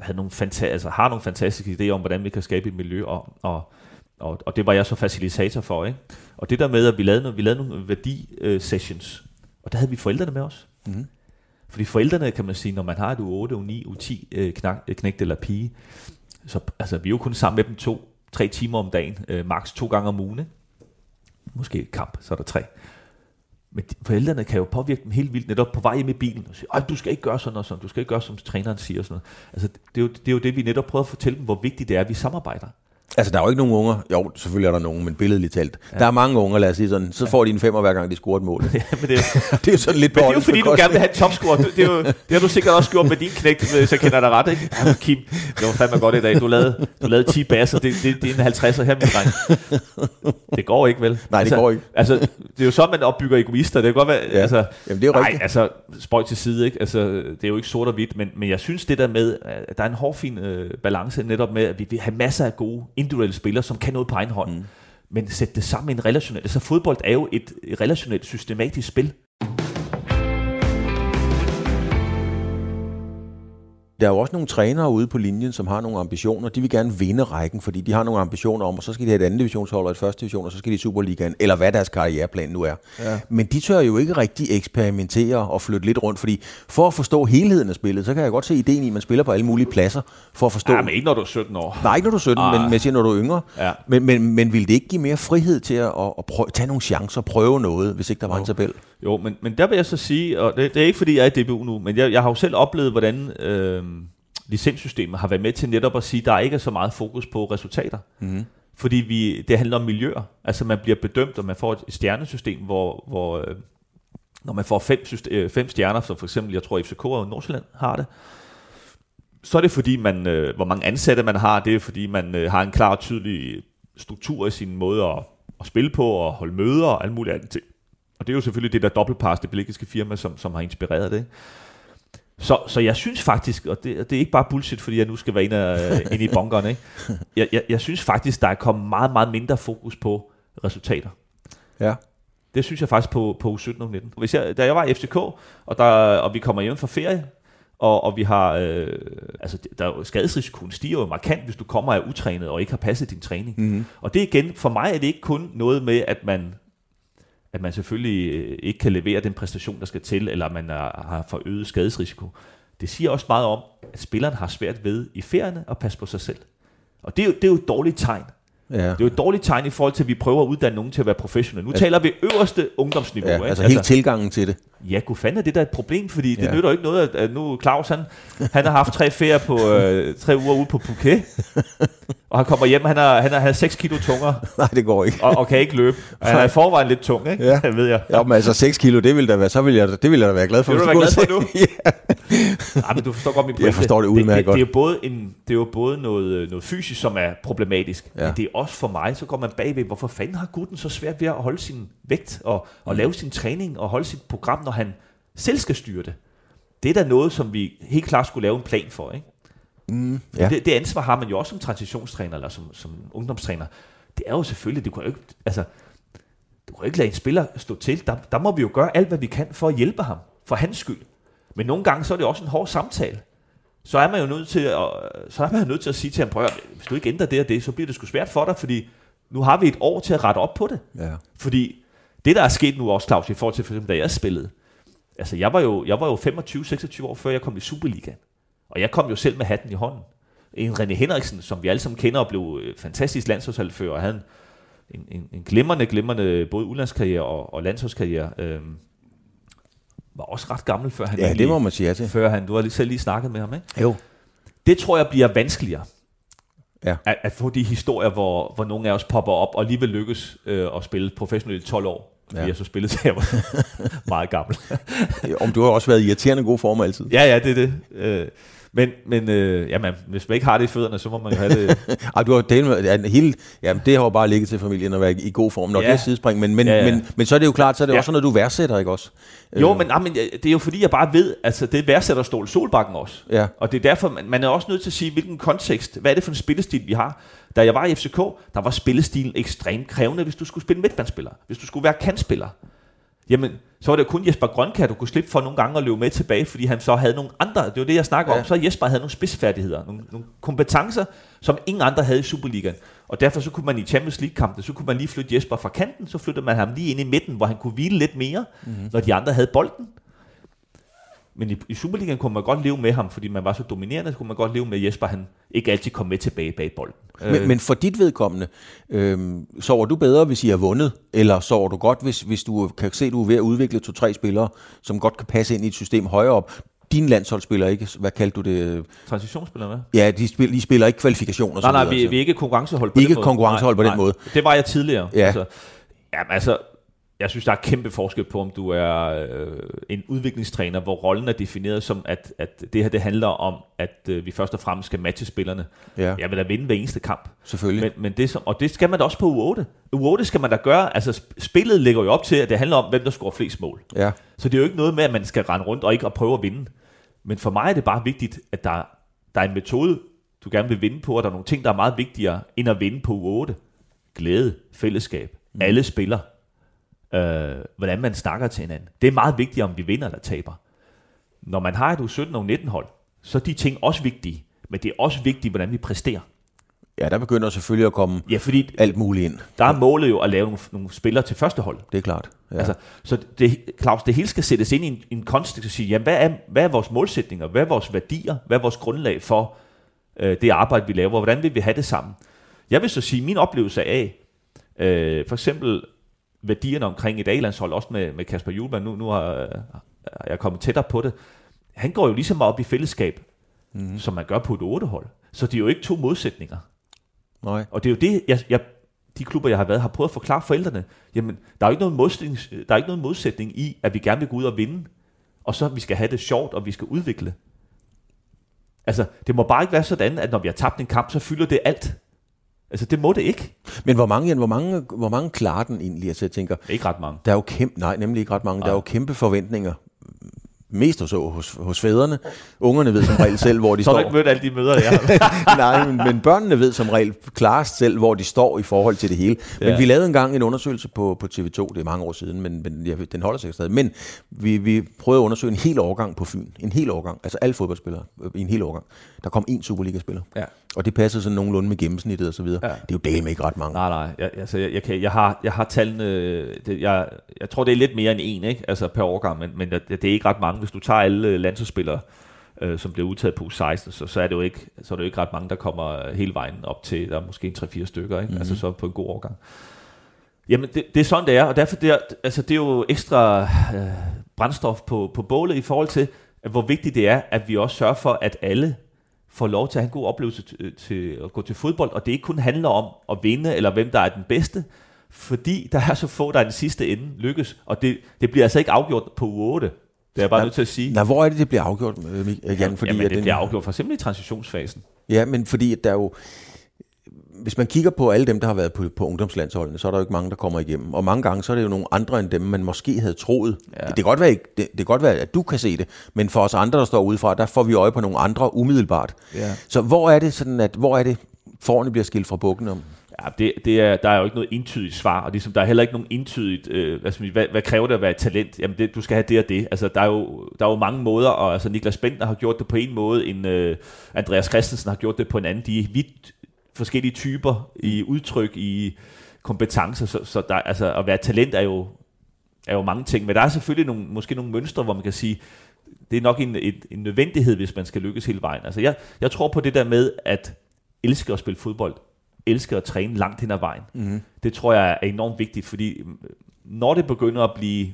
havde nogle fanta- altså, har nogle fantastiske idéer om, hvordan vi kan skabe et miljø, og, og, og, og det var jeg så facilitator for. Ikke? Og det der med, at vi lavede, vi lavede nogle værdi-sessions, og der havde vi forældrene med os. Mm-hmm. Fordi forældrene, kan man sige, når man har et U8, U9, U10 øh, knak, øh, knægt eller pige, så altså, vi er jo kun sammen med dem to, tre timer om dagen, øh, maks to gange om ugen. Ikke? Måske et kamp, så er der tre. Men forældrene kan jo påvirke dem helt vildt, netop på vej hjem i bilen, og sige, du skal ikke gøre sådan og sådan, du skal ikke gøre, som træneren siger. Og sådan noget. Altså, det, er jo, det er jo det, vi netop prøver at fortælle dem, hvor vigtigt det er, at vi samarbejder. Altså, der er jo ikke nogen unger. Jo, selvfølgelig er der nogen, men billedligt talt. Ja. Der er mange unger, lad os sige sådan. Så får de en femmer, hver gang de scorer et mål. ja, men det, er, det er jo sådan lidt Men det er jo fordi, du gerne vil have topscore. Det, er jo, det har du sikkert også gjort med din knægt, hvis jeg kender dig ret, ikke? Ja, Kim, det var fandme godt i dag. Du lavede, du lavede 10 basser. Det, det, det er en 50'er her, min dreng. Det går ikke, vel? Nej, det altså, går ikke. Altså, det er jo sådan, man opbygger egoister. Det kan godt være... Ja. Altså, Jamen, det er jo rigtigt. Nej, altså, spøj til side, ikke? Altså, det er jo ikke sort og hvidt, men, men jeg synes det der med, at der er en hårfin øh, balance netop med, at vi vil have masser af gode individuelle spillere, som kan noget på egen hånd. Mm. Men sætte det sammen i en relationel. Altså fodbold er jo et relationelt, systematisk spil. Der er jo også nogle trænere ude på linjen, som har nogle ambitioner. De vil gerne vinde rækken, fordi de har nogle ambitioner om, og så skal de have et andet divisionshold og et første division, og så skal de i Superligaen, eller hvad deres karriereplan nu er. Ja. Men de tør jo ikke rigtig eksperimentere og flytte lidt rundt, fordi for at forstå helheden af spillet, så kan jeg godt se ideen i, at man spiller på alle mulige pladser, for at forstå... Ja, men ikke når du er 17 år. Nej, ikke når du er 17, Ah. men, men siger, når du er yngre. Ja. Men, men, men vil det ikke give mere frihed til at, at, prøve, tage nogle chancer, prøve noget, hvis ikke der var en tabel? Jo, men, men der vil jeg så sige, og det, det er ikke fordi, jeg er i DBU nu, men jeg, jeg har jo selv oplevet, hvordan øh, licenssystemet har været med til netop at sige, at der ikke er så meget fokus på resultater. Mm. Fordi vi, det handler om miljøer. Altså man bliver bedømt, og man får et stjernesystem, hvor, hvor øh, når man får fem, syste- øh, fem stjerner, som for eksempel, jeg tror FCK og Nordsjælland har det, så er det fordi, man, øh, hvor mange ansatte man har, det er fordi, man øh, har en klar og tydelig struktur i sin måde at, at spille på, og holde møder og alt muligt andet ting. Og det er jo selvfølgelig det der dobbeltpass, det belgiske firma, som, som har inspireret det. Så, så jeg synes faktisk, og det, det er ikke bare bullshit, fordi jeg nu skal være ind, af, ind i bunkeren, ikke? Jeg, jeg, jeg synes faktisk, der er kommet meget, meget mindre fokus på resultater. Ja. Det synes jeg faktisk på, på U17 og 19. Hvis jeg, da jeg var i FCK, og, der, og vi kommer hjem fra ferie, og, og vi har, øh, altså der er skadesrisikoen stiger jo markant, hvis du kommer af utrænet og ikke har passet din træning. Mm-hmm. Og det igen, for mig er det ikke kun noget med, at man, at man selvfølgelig øh, ikke kan levere den præstation, der skal til, eller man er, har forøget skadesrisiko. Det siger også meget om, at spilleren har svært ved i ferierne at passe på sig selv. Og det er jo, det er jo et dårligt tegn. Ja. Det er jo et dårligt tegn i forhold til, at vi prøver at uddanne nogen til at være professionelle. Nu taler vi øverste ungdomsniveau. ja ikke? altså hele tilgangen til det. Ja, gud fanden er det der et problem, fordi det Ja. nytter jo ikke noget, at, nu Claus, han, han har haft tre ferier på øh, tre uger ude på Phuket, og han kommer hjem, han har, han har 6 kilo tungere, Nej, det går ikke. og, og kan ikke løbe. Og han er i forvejen lidt tung, ikke? Ja. Det ved jeg. Ja, men altså 6 kilo, det vil da være, så vil jeg, det vil jeg da være glad for. Det vil hvis du det være glad for til- ja. Nej, men du forstår godt min Jeg forstår det udmærket det, det, godt. det, er jo både en, det er jo både noget, noget fysisk, som er problematisk, ja. men det er også for mig, så går man bagved, hvorfor fanden har gutten så svært ved at holde sin vægt, og, og Mm. lave sin træning, og holde sit program, når han selv skal styre det. Det er da noget, som vi helt klart skulle lave en plan for, ikke? Mm, Ja. Det, det ansvar har man jo også som transitionstræner, eller som, som ungdomstræner. Det er jo selvfølgelig, det kunne jo ikke, altså, du kan jo ikke lade en spiller stå til. Der, der må vi jo gøre alt, hvad vi kan for at hjælpe ham, for hans skyld. Men nogle gange, så er det også en hård samtale. Så er man jo nødt til at, så er man nødt til at sige til ham, prøv hvis du ikke ændrer det og det, så bliver det sgu svært for dig, fordi nu har vi et år til at rette op på det. ja. Fordi det, der er sket nu også, Claus, i forhold til for eksempel, da jeg spillede. Altså, jeg var jo, jeg var jo 25-26 år, før jeg kom i Superligaen. Og jeg kom jo selv med hatten i hånden. En René Henriksen, som vi alle sammen kender og blev øh, fantastisk landsholdshalvfører, og havde en, en, en, en glimrende, glimrende både udlandskarriere og, og landsholdskarriere. Øhm, var også ret gammel, før han ja, egentlig- det må man sige ja til. før han, du har lige selv lige snakket med ham, ikke? Jo. Det tror jeg bliver vanskeligere. Ja. At, at få de historier, hvor, hvor nogle af os popper op og alligevel lykkes øh, at spille professionelt i 12 år. Fordi Ja. jeg så spillede til jeg var meget gammel. Om du har også været irriterende god form altid. ja, ja, det er det. Øh, men men øh, jamen, hvis man ikke har det i fødderne, så må man jo have det. Ej, du har delt med, ja, hele, ja, det har jo bare ligget til familien at være i god form, når Ja. det er sidespring, men, men, Ja, ja. men, men så er det jo klart, så er det Ja. også noget, du værdsætter, ikke også? jo, Øh, men, jamen, det er jo fordi, jeg bare ved, altså det værdsætter Ståle Solbakken også. Ja. Og det er derfor, man, man er også nødt til at sige, hvilken kontekst, hvad er det for en spillestil, vi har. Da jeg var i FCK, der var spillestilen ekstremt krævende, hvis du skulle spille midtbandspiller, hvis du skulle være kantspiller. Jamen, så var det kun Jesper Grønkær, du kunne slippe for nogle gange at løbe med tilbage, fordi han så havde nogle andre, det var det, jeg snakker Ja. om, så Jesper havde nogle spidsfærdigheder, nogle, nogle kompetencer, som ingen andre havde i Superligaen. Og derfor så kunne man i Champions League-kampene, så kunne man lige flytte Jesper fra kanten, så flyttede man ham lige ind i midten, hvor han kunne hvile lidt mere, mm-hmm. når de andre havde bolden. Men i, i Superligaen kunne man godt leve med ham, fordi man var så dominerende, så kunne man godt leve med Jesper, han ikke altid kom med tilbage bag bolden. Men, men for dit vedkommende, øh, sover du bedre, hvis I har vundet, eller sover du godt, hvis, hvis du kan se, at du er ved at udvikle to-tre spillere, som godt kan passe ind i et system højere op? Dine landsholdsspillere, ikke? Hvad kaldte du det? Transitionsspiller med? Ja, de, spil, de spiller ikke kvalifikationer. Nej, nej, vi, så. vi er ikke konkurrencehold på Ikke den måde. konkurrencehold på den måde. Det var jeg tidligere. Ja. Altså, jamen, altså, jeg synes, der er kæmpe forskel på, om du er øh, en udviklingstræner, hvor rollen er defineret som, at, at det her det handler om, at øh, vi først og fremmest skal matche spillerne. Ja. Jeg vil da vinde hver eneste kamp. Selvfølgelig. Men, men det som, og det skal man da også på U8. U8 skal man da gøre, altså sp- spillet ligger jo op til, at det handler om, hvem der scorer flest mål. Ja. Så det er jo ikke noget med, at man skal rende rundt og ikke at prøve at vinde. Men for mig er det bare vigtigt, at der, der er en metode, du gerne vil vinde på, og der er nogle ting, der er meget vigtigere, end at vinde på U8. Glæde, fællesskab, mm. alle spiller, øh, hvordan man snakker til hinanden. Det er meget vigtigt, om vi vinder eller taber. Når man har et U17 og U19 hold, så er de ting også vigtige. Men det er også vigtigt, hvordan vi præsterer. Ja, der begynder selvfølgelig at komme Ja, fordi alt muligt ind. der er målet jo at lave nogle, nogle spillere til første hold. Det er klart. Ja. Ja. Altså, så det, Claus, det hele skal sættes ind i en, en kontekst og sige, jamen, hvad er, hvad er vores målsætninger? Hvad er vores værdier? Hvad er vores grundlag for øh, det arbejde, vi laver? Hvordan vil vi have det sammen? Jeg vil så sige, min oplevelse af, øh, for eksempel værdierne omkring et A-landshold, også med, med Kasper Julemand, nu, nu har øh, er jeg kommet tættere på det, han går jo lige så meget op i fællesskab, mm. som man gør på et 8-hold. Så det er jo ikke to modsætninger. Nej. Og det er jo det, jeg, jeg, de klubber, jeg har været, har prøvet at forklare forældrene. Jamen, der er jo ikke noget modsætning, der er ikke noget modsætning i, at vi gerne vil gå ud og vinde, og så vi skal have det sjovt, og vi skal udvikle. Altså, det må bare ikke være sådan, at når vi har tabt en kamp, så fylder det alt. Altså, det må det ikke. Men hvor mange, hvor mange, hvor mange klarer den egentlig? Altså, jeg tænker, Ikke ret mange. der er jo kæmpe, nej, nemlig ikke ret mange. Der er jo kæmpe forventninger. Mest hos, hos, hos fædrene. Ungerne ved som regel selv, hvor de Så har står. du ikke mødt alle de møder, jeg har. Nej, men, men børnene ved som regel klarest selv, hvor de står i forhold til det hele. Men Ja. vi lavede engang en undersøgelse på, på TV2, det er mange år siden, men, men ved- den holder sig stadig. Men vi, vi prøvede at undersøge en hel årgang på Fyn. En hel årgang, altså alle fodboldspillere øh, i en hel årgang. Der kom en Superliga-spiller. Ja. Og det passede sådan nogenlunde med gennemsnittet og så videre. Ja. Det er jo del med ikke ret mange. Nej, nej. Jeg, altså, jeg, jeg, kan, jeg, har, jeg har tallene... Det, jeg, jeg tror, det er lidt mere end en, ikke? Altså per årgang, men, men det, er ikke ret mange. Hvis du tager alle øh, landsholdsspillere, øh, som bliver udtaget på 16, så, så, er det jo ikke, så er det jo ikke ret mange, der kommer hele vejen op til, der er måske en 3-4 stykker, ikke? Mm-hmm. Altså så på en god årgang. Jamen, det, det er sådan, det er, og derfor det er, altså, det er jo ekstra øh, brændstof på, på bålet i forhold til, at hvor vigtigt det er, at vi også sørger for, at alle får lov til at have en god oplevelse til, til at gå til fodbold, og det ikke kun handler om at vinde, eller hvem der er den bedste, fordi der er så få, der i den sidste ende lykkes, og det, det bliver altså ikke afgjort på uge 8. Det er jeg bare Nej, nødt til at sige. Nej, hvor er det, det bliver afgjort, øh, øh, Jan? Fordi Jamen, det den- bliver afgjort for eksempel i transitionsfasen. Ja, men fordi at der er jo... Hvis man kigger på alle dem, der har været på, på ungdomslandsholdene, så er der jo ikke mange, der kommer igennem. Og mange gange, så er det jo nogle andre end dem, man måske havde troet. Ja. Det, kan godt være, ikke- det, det kan godt være, at du kan se det, men for os andre, der står udefra, der får vi øje på nogle andre umiddelbart. Ja. Så hvor er det sådan, at hvor er det, forerne bliver skilt fra bukken om? Ja, det, det er, der er jo ikke noget entydigt svar, og ligesom, der er heller ikke nogen entydigt, øh, sige, hvad, hvad kræver det at være et talent? Jamen, det, du skal have det og det. Altså, der er jo, der er jo mange måder, og altså, Niklas Bentner har gjort det på en måde, en øh, Andreas Christensen har gjort det på en anden. De er vidt forskellige typer i udtryk, i kompetencer, så, så der, altså, at være talent er jo, er jo mange ting, men der er selvfølgelig nogle, måske nogle mønstre, hvor man kan sige, det er nok en, en, en nødvendighed, hvis man skal lykkes hele vejen. Altså, jeg, jeg tror på det der med, at elske at spille fodbold, elske at træne langt hen ad vejen. Mm. Det tror jeg er enormt vigtigt, fordi øh, når det begynder at blive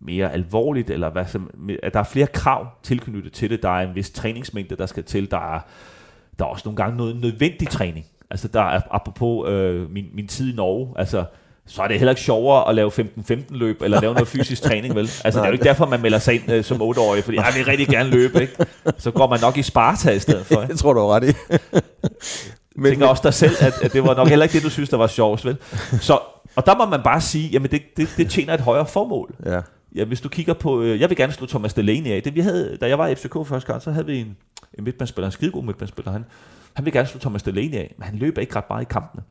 mere alvorligt, eller hvad som, at der er flere krav tilknyttet til det, der er en vis træningsmængde, der skal til, der er, der er også nogle gange noget nødvendig træning. Altså der er, apropos øh, min, min tid i Norge, altså så er det heller ikke sjovere at lave 15-15 løb, eller lave noget fysisk træning, vel? Altså, det er jo ikke derfor, man melder sig ind øh, som 8-årig, fordi jeg vil rigtig gerne løbe, ikke? Så går man nok i Sparta i stedet for, ikke? Det tror du er ret i. Men, tænker også dig selv, at, at det var nok heller ikke det, du synes, der var sjovt, vel? Så, og der må man bare sige, jamen det, det, det tjener et højere formål. Ja. Ja, hvis du kigger på, øh, jeg vil gerne slå Thomas Delaney af. Det vi havde, da jeg var i FCK første gang, så havde vi en, en midtbandsspiller, en skidegod midtbandsspiller. Han, han vil gerne slå Thomas Delaney af, men han løber ikke ret meget i kampene.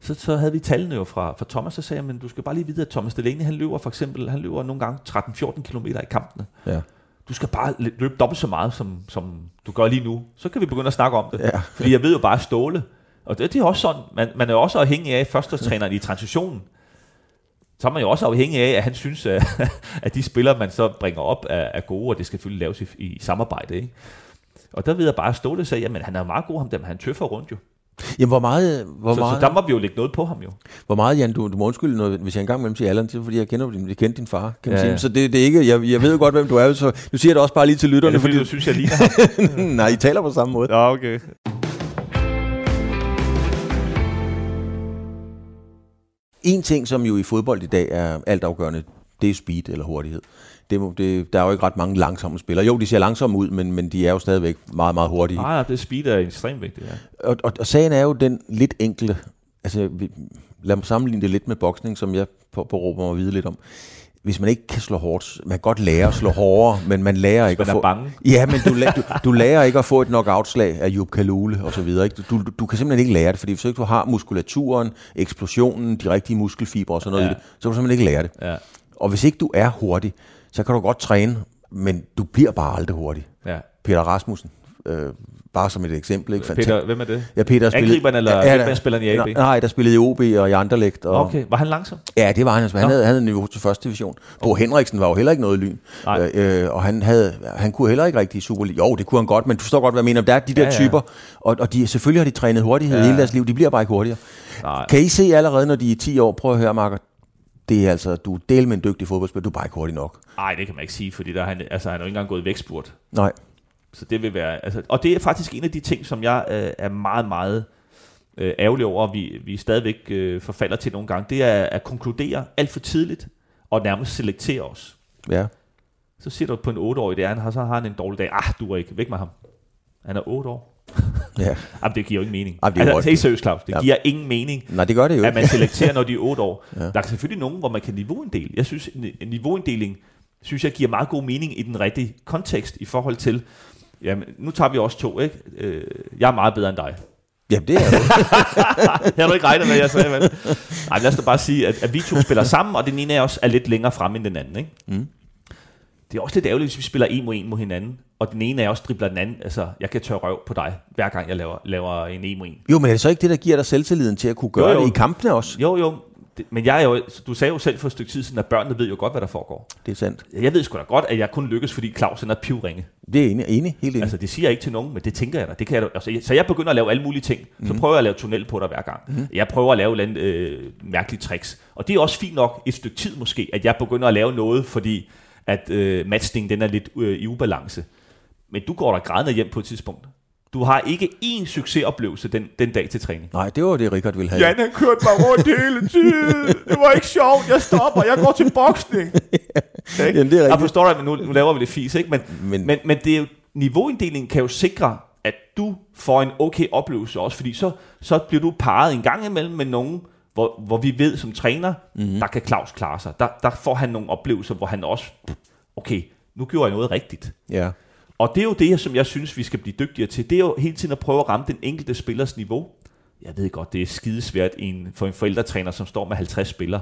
Så, så havde vi tallene jo fra, fra Thomas, så sagde jeg, men du skal bare lige vide, at Thomas Delaney, han løber for eksempel, han løber nogle gange 13-14 km i kampene. ja. Du skal bare løbe dobbelt så meget, som, som du gør lige nu. Så kan vi begynde at snakke om det. Ja. Fordi jeg ved jo bare ståle. Og det, det er også sådan, man, man er også afhængig af førstetræneren i transitionen. Så er man jo også afhængig af, at han synes, at, at de spillere, man så bringer op, er, er gode, og det skal selvfølgelig laves i, i samarbejde. Ikke? Og der ved jeg bare, at Ståle sagde, at han er meget god ham, der, men han tøffer rundt jo. Jamen, hvor meget, hvor, Så, meget, så der må vi jo lægge noget på ham jo. hvor meget, Jan, du, du må undskylde, noget, hvis jeg engang imellem siger Allan, det er fordi, jeg kender din, jeg kendte din far, kan man Ja, sige. ja. Så det, det er ikke, jeg, jeg ved jo godt, hvem du er, så du siger det også bare lige til Er lytterne, det fordi, du synes, jeg ligner ham? Nej, I taler på samme måde. Ja, okay. En ting, som jo i fodbold i dag er altafgørende, det er speed eller hurtighed. Det, det, der er jo ikke ret mange langsomme spillere. Jo, de ser langsomme ud, men, men de er jo stadigvæk meget, meget hurtige. Nej, det speed er ekstremt vigtigt, ja. Og, og, og sagen er jo den lidt enkle, altså lad mig sammenligne det lidt med boksning, som jeg på, på råber mig at vide lidt om. Hvis man ikke kan slå hårdt, man kan godt lære at slå hårdere, men man lærer ikke man at er få... bange. Ja, men du, du, du lærer ikke at få et knockout-slag af Jupp Kalule og så videre. Ikke? Du, du, du kan simpelthen ikke lære det, fordi hvis ikke du har muskulaturen, eksplosionen, de rigtige muskelfibre og sådan noget, ja. i det, så kan du simpelthen ikke lære det. ja. Og hvis ikke du er hurtig, så kan du godt træne men du bliver bare aldrig hurtig. Ja. Peter Rasmussen, øh, bare som et eksempel. Ikke? Peter, hvem er det? Ja, Peter spillede, Angriberen eller ja, midtbanespilleren i AB? Nej, der spillede i OB og i Anderlecht. Og, Okay, var han langsom? Ja, det var han. Altså. Han Nå. havde, havde niveau til første division. Bo Henriksen var jo heller ikke noget lyn. Nej. Øh, og han, havde, han kunne heller ikke rigtig i Superliga. Jo, det kunne han godt, men du forstår godt, hvad jeg mener. Der er de der Ja, ja. typer, og, og de, selvfølgelig har de trænet hurtighed Ja. hele deres liv. De bliver bare ikke hurtigere. Nej. Kan I se allerede, når de er 10 år, prøv at høre, Marker, det er altså, du er del med en dygtig fodboldspiller, du er bare ikke hurtig nok. Nej, det kan man ikke sige, fordi der er han, altså, han er jo ikke engang gået i vækstspurt. Nej. Så det vil være, altså, og det er faktisk en af de ting, som jeg øh, er meget, meget øh, ærgerlig over, og vi, vi stadigvæk øh, forfalder til nogle gange, det er at konkludere alt for tidligt, og nærmest selektere os. Ja. Så siger du på en 8-årig, det er, han har, så har han en dårlig dag. Ah, du er ikke, væk med ham. Han er 8 år. ja. Jamen, det giver jo ingen mening. Jamen, det er altså, helt seriøst, Claus. Det Ja. giver ingen mening, Nej, det gør det jo at ikke. man selekterer, når de er 8 år. Ja. Der er selvfølgelig nogen, hvor man kan niveauinddele. Jeg synes, en, niveauinddeling synes jeg giver meget god mening i den rigtige kontekst i forhold til, jamen, nu tager vi også to, ikke? Øh, jeg er meget bedre end dig. Jamen, det er jo. Det har du ikke regnet med, jeg sagde, vel? Nej, lad os da bare sige, at, at vi to spiller sammen, og den ene af os er lidt længere frem end den anden, ikke? Mm. Det er også lidt ærgerligt, hvis vi spiller en mod en mod hinanden, og den ene af os dribler den anden. Altså, jeg kan tørre røv på dig, hver gang jeg laver, laver en en mod en. Jo, men er det så ikke det, der giver dig selvtilliden til at kunne gøre Jo, jo. det i kampene også? Jo, jo, det, men jeg er jo, du sagde jo selv for et stykke tid siden, at børnene ved jo godt, hvad der foregår. Det er sandt. Jeg ved sgu da godt, at jeg kun lykkes, fordi Claus han er pivringe. Det er enig, enig helt enig. Altså, det siger jeg ikke til nogen, men det tænker jeg da. Det kan jeg, altså, så jeg begynder at lave alle mulige ting. Så Mhm. prøver jeg at lave tunnel på dig hver gang. Mm. Jeg prøver at lave andet, øh, mærkelige tricks. Og det er også fint nok et stykke tid måske, at jeg begynder at lave noget, fordi at øh, matchningen den er lidt øh, i ubalance. Men du går der grædende hjem på et tidspunkt. Du har ikke én succesoplevelse den, den dag til træning. Nej, det var det, Richard ville have. han kørte mig rundt hele tiden. Det var ikke sjovt. Jeg stopper. Jeg går til boksning. Jamen, det er Jeg rigtigt. forstår dig, men nu, nu laver vi lidt fis, ikke? Men, Men- men, men, men det er jo, niveauinddelingen kan jo sikre, at du får en okay oplevelse også, fordi så, så bliver du parret en gang imellem med nogen, hvor, hvor vi ved som træner, mm-hmm. der kan Claus klare sig. Der, der får han nogle oplevelser, hvor han også, okay, nu gjorde jeg noget rigtigt. Ja. Og det er jo det, som jeg synes, vi skal blive dygtigere til. Det er jo hele tiden at prøve at ramme den enkelte spillers niveau. Jeg ved godt, det er skidesvært en, for en forældretræner, som står med 50 spillere,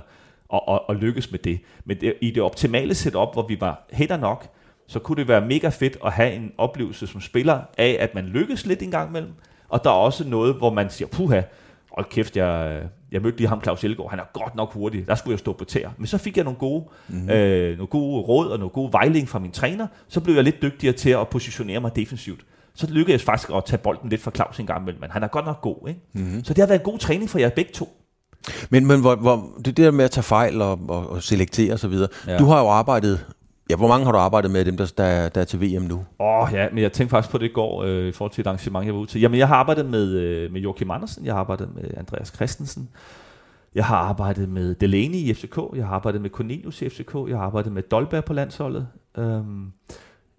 og, og, og lykkes med det. Men det, i det optimale setup, hvor vi var hætter nok, så kunne det være mega fedt at have en oplevelse som spiller af, at man lykkes lidt en gang imellem. Og der er også noget, hvor man siger, puha, hold kæft, jeg, jeg mødte lige ham, Claus Elgaard, han er godt nok hurtig, der skulle jeg stå på tæer. Men så fik jeg nogle gode, mm-hmm. øh, nogle gode råd og nogle gode vejledning fra min træner, så blev jeg lidt dygtigere til at positionere mig defensivt. Så lykkedes jeg faktisk at tage bolden lidt fra Claus en gang imellem, men han er godt nok god. Ikke? Mm-hmm. Så det har været en god træning for jer begge to. Men, men hvor, hvor, det der med at tage fejl og, og, og selektere osv., ja. Du har jo arbejdet, ja, hvor mange har du arbejdet med af dem, der, der, der er til VM nu? Åh oh, ja, men jeg tænkte faktisk på det i går, øh, i forhold til et arrangement, jeg var ude til. Jamen, jeg har arbejdet med, øh, med Joachim Andersen, jeg har arbejdet med Andreas Christensen, jeg har arbejdet med Delaney i FCK, jeg har arbejdet med Cornelius i FCK, jeg har arbejdet med Dolberg på landsholdet. Øhm,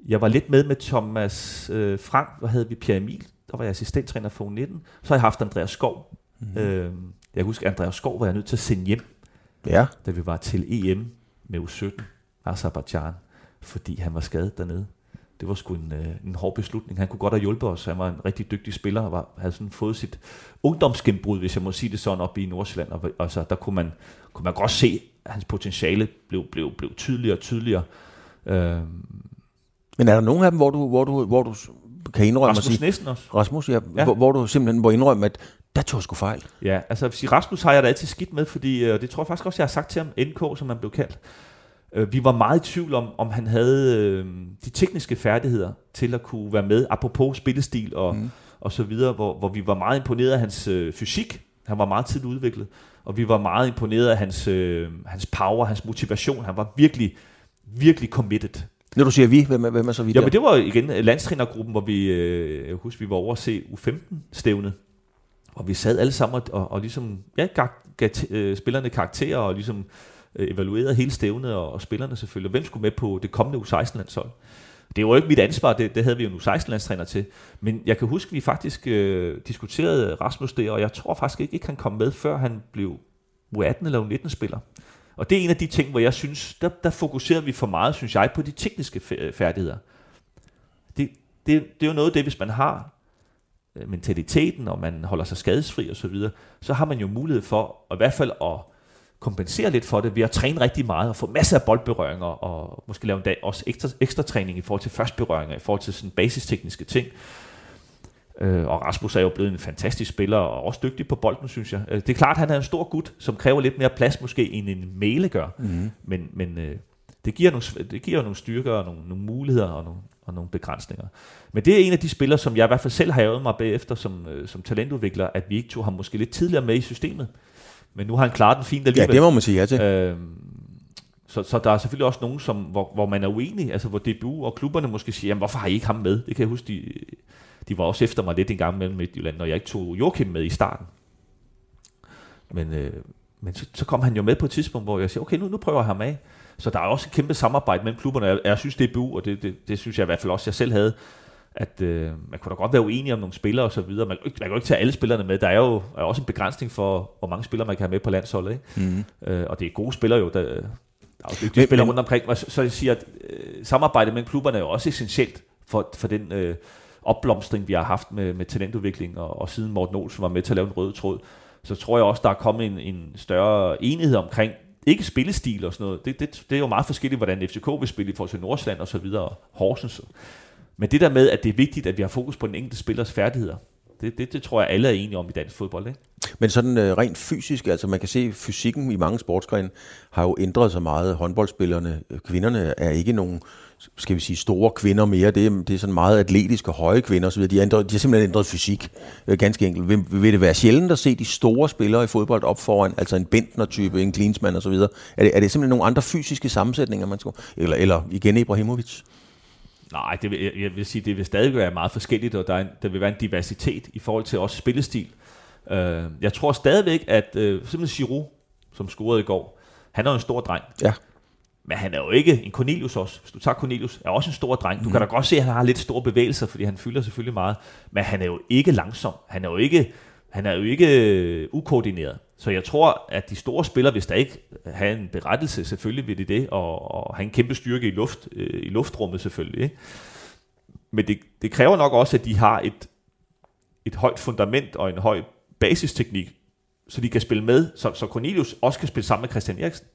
jeg var lidt med med Thomas øh, Frank, hvor havde vi Pierre Emil, der var jeg assistenttræner for U19. Så har jeg haft Andreas Skov. Mm. Øhm, jeg kan huske, at Andreas Skov var jeg nødt til at sende hjem, Ja. da vi var til EM med U17, Azerbaijan, fordi han var skadet dernede. Det var sgu en, øh, en hård beslutning. Han kunne godt have hjulpet os. Han var en rigtig dygtig spiller og var, havde sådan fået sit ungdomsgennembrud, hvis jeg må sige det sådan, op i Nordsjælland. Og, og så, der kunne man, kunne man godt se, at hans potentiale blev, blev, blev tydeligere og tydeligere. Øhm, Men er der nogen af dem, hvor du, hvor du, hvor du kan indrømme at Rasmus sige, Nissen også. Rasmus, ja, ja. Hvor, hvor du simpelthen må indrømme, at der tog sgu fejl. Ja, altså sige, Rasmus har jeg da altid skidt med, fordi, øh, og det tror jeg faktisk også, jeg har sagt til ham, NK, som han blev kaldt. Øh, Vi var meget i tvivl om, om han havde øh, de tekniske færdigheder til at kunne være med, apropos spillestil og, mm. og så videre, hvor, hvor vi var meget imponeret af hans øh, fysik. Han var meget tidligt udviklet, og vi var meget imponeret af hans, øh, hans power, hans motivation. Han var virkelig, virkelig committed. Når du siger vi, hvem hvem er så vi Ja, der? men det var igen øh, landstrænergruppen, hvor vi, øh, jeg husker, vi var over at se U15-stævnet, og vi sad alle sammen og, og, og ligesom, ja, gav, gav t- øh, spillerne karakterer, og ligesom øh, evaluerede hele stævnet, og, og spillerne selvfølgelig, hvem skulle med på det kommende U16-landshold. Det var jo ikke mit ansvar, det, det havde vi jo nu 16-landstræner til, men jeg kan huske, at vi faktisk øh, diskuterede Rasmus der, og jeg tror faktisk ikke, at han kom med, før han blev U18 eller U19-spiller. Og det er en af de ting, hvor jeg synes, der, der fokuserer vi for meget, synes jeg, på de tekniske øh, færdigheder. Det, det, det er jo noget af det, hvis man har øh, mentaliteten, og man holder sig skadesfri og så videre, så har man jo mulighed for, at i hvert fald at kompensere lidt for det ved at træne rigtig meget og få masser af boldberøringer og måske lave en dag også ekstra, ekstra træning i forhold til førstberøringer, i forhold til sådan basistekniske ting. Øh, og Rasmus er jo blevet en fantastisk spiller og også dygtig på bolden, synes jeg. Øh, det er klart, at han er en stor gut, som kræver lidt mere plads måske, end en Mæle gør. Mm. Men, men øh, det giver, nogle, det giver nogle styrker og nogle, nogle muligheder og nogle, og nogle begrænsninger. Men det er en af de spillere, som jeg i hvert fald selv har hævet mig bagefter som, øh, som talentudvikler, at vi ikke tog ham måske lidt tidligere med i systemet. Men nu har han klaret den fint alligevel. Ja, det må man sige ja til. Øh, så, så der er selvfølgelig også nogen, som, hvor, hvor man er uenig, altså hvor DBU og klubberne måske siger, jamen hvorfor har I ikke ham med? Det kan jeg huske, de, de var også efter mig lidt en gang mellem Midtjylland, når jeg ikke tog Joachim med i starten. Men, øh, men så, så kom han jo med på et tidspunkt, hvor jeg siger, okay, nu, nu prøver jeg ham af. Så der er også et kæmpe samarbejde mellem klubberne. Jeg, jeg synes, DBU, og det, det, det synes jeg i hvert fald også, jeg selv havde, at øh, man kunne da godt være uenig om nogle spillere og så videre. Man, man kan jo ikke tage alle spillerne med. Der er jo er også en begrænsning for, hvor mange spillere man kan have med på landsholdet. Ikke? Mm. Øh, og det er gode spillere jo. Der, der er jo dygtige men, spillere rundt omkring. Så, så jeg siger, at øh, samarbejdet mellem klubberne er jo også essentielt for, for den øh, opblomstring, vi har haft med, med talentudvikling. Og, og siden Morten Olsen var med til at lave en rød tråd, så tror jeg også, der er kommet en, en større enighed omkring, ikke spillestil og sådan noget. Det, det, det er jo meget forskelligt, hvordan FCK vil spille i forhold til Nordsjælland og så videre, Horsens. Men det der med, at det er vigtigt, at vi har fokus på den enkelte spillers færdigheder, det, det, det tror jeg, alle er enige om i dansk fodbold. Ikke? Men sådan øh, rent fysisk, altså man kan se, at fysikken i mange sportsgrene har jo ændret sig meget. Håndboldspillerne, øh, kvinderne er ikke nogen skal vi sige, store kvinder mere. Det er, det er sådan meget atletiske, høje kvinder osv. De, ændret, de har simpelthen ændret fysik, øh, ganske enkelt. Vil, vil det være sjældent at se de store spillere i fodbold op foran, altså en Bentner-type, en Klinsmann osv.? Er det, er det simpelthen nogle andre fysiske sammensætninger, man skal... Eller, eller igen Ibrahimovic? Nej, det vil, jeg, jeg vil sige, det vil stadig være meget forskelligt, og der, er en, der vil være en diversitet i forhold til også spillestil. Uh, jeg tror stadigvæk, at uh, simpelthen Giroud, som scorede i går, han er jo en stor dreng. Ja. Men han er jo ikke en Cornelius også. Hvis du tager Cornelius, er også en stor dreng. Du mm. kan da godt se, at han har lidt store bevægelser, fordi han fylder selvfølgelig meget. Men han er jo ikke langsom. Han er jo ikke, han er jo ikke ukoordineret. Så jeg tror, at de store spillere, hvis der ikke har en berettelse, selvfølgelig vil det det, og, og have en kæmpe styrke i, luft, øh, i luftrummet selvfølgelig. Ikke? Men det, det kræver nok også, at de har et, et højt fundament og en høj basisteknik, så de kan spille med, så, så Cornelius også kan spille sammen med Christian Eriksen.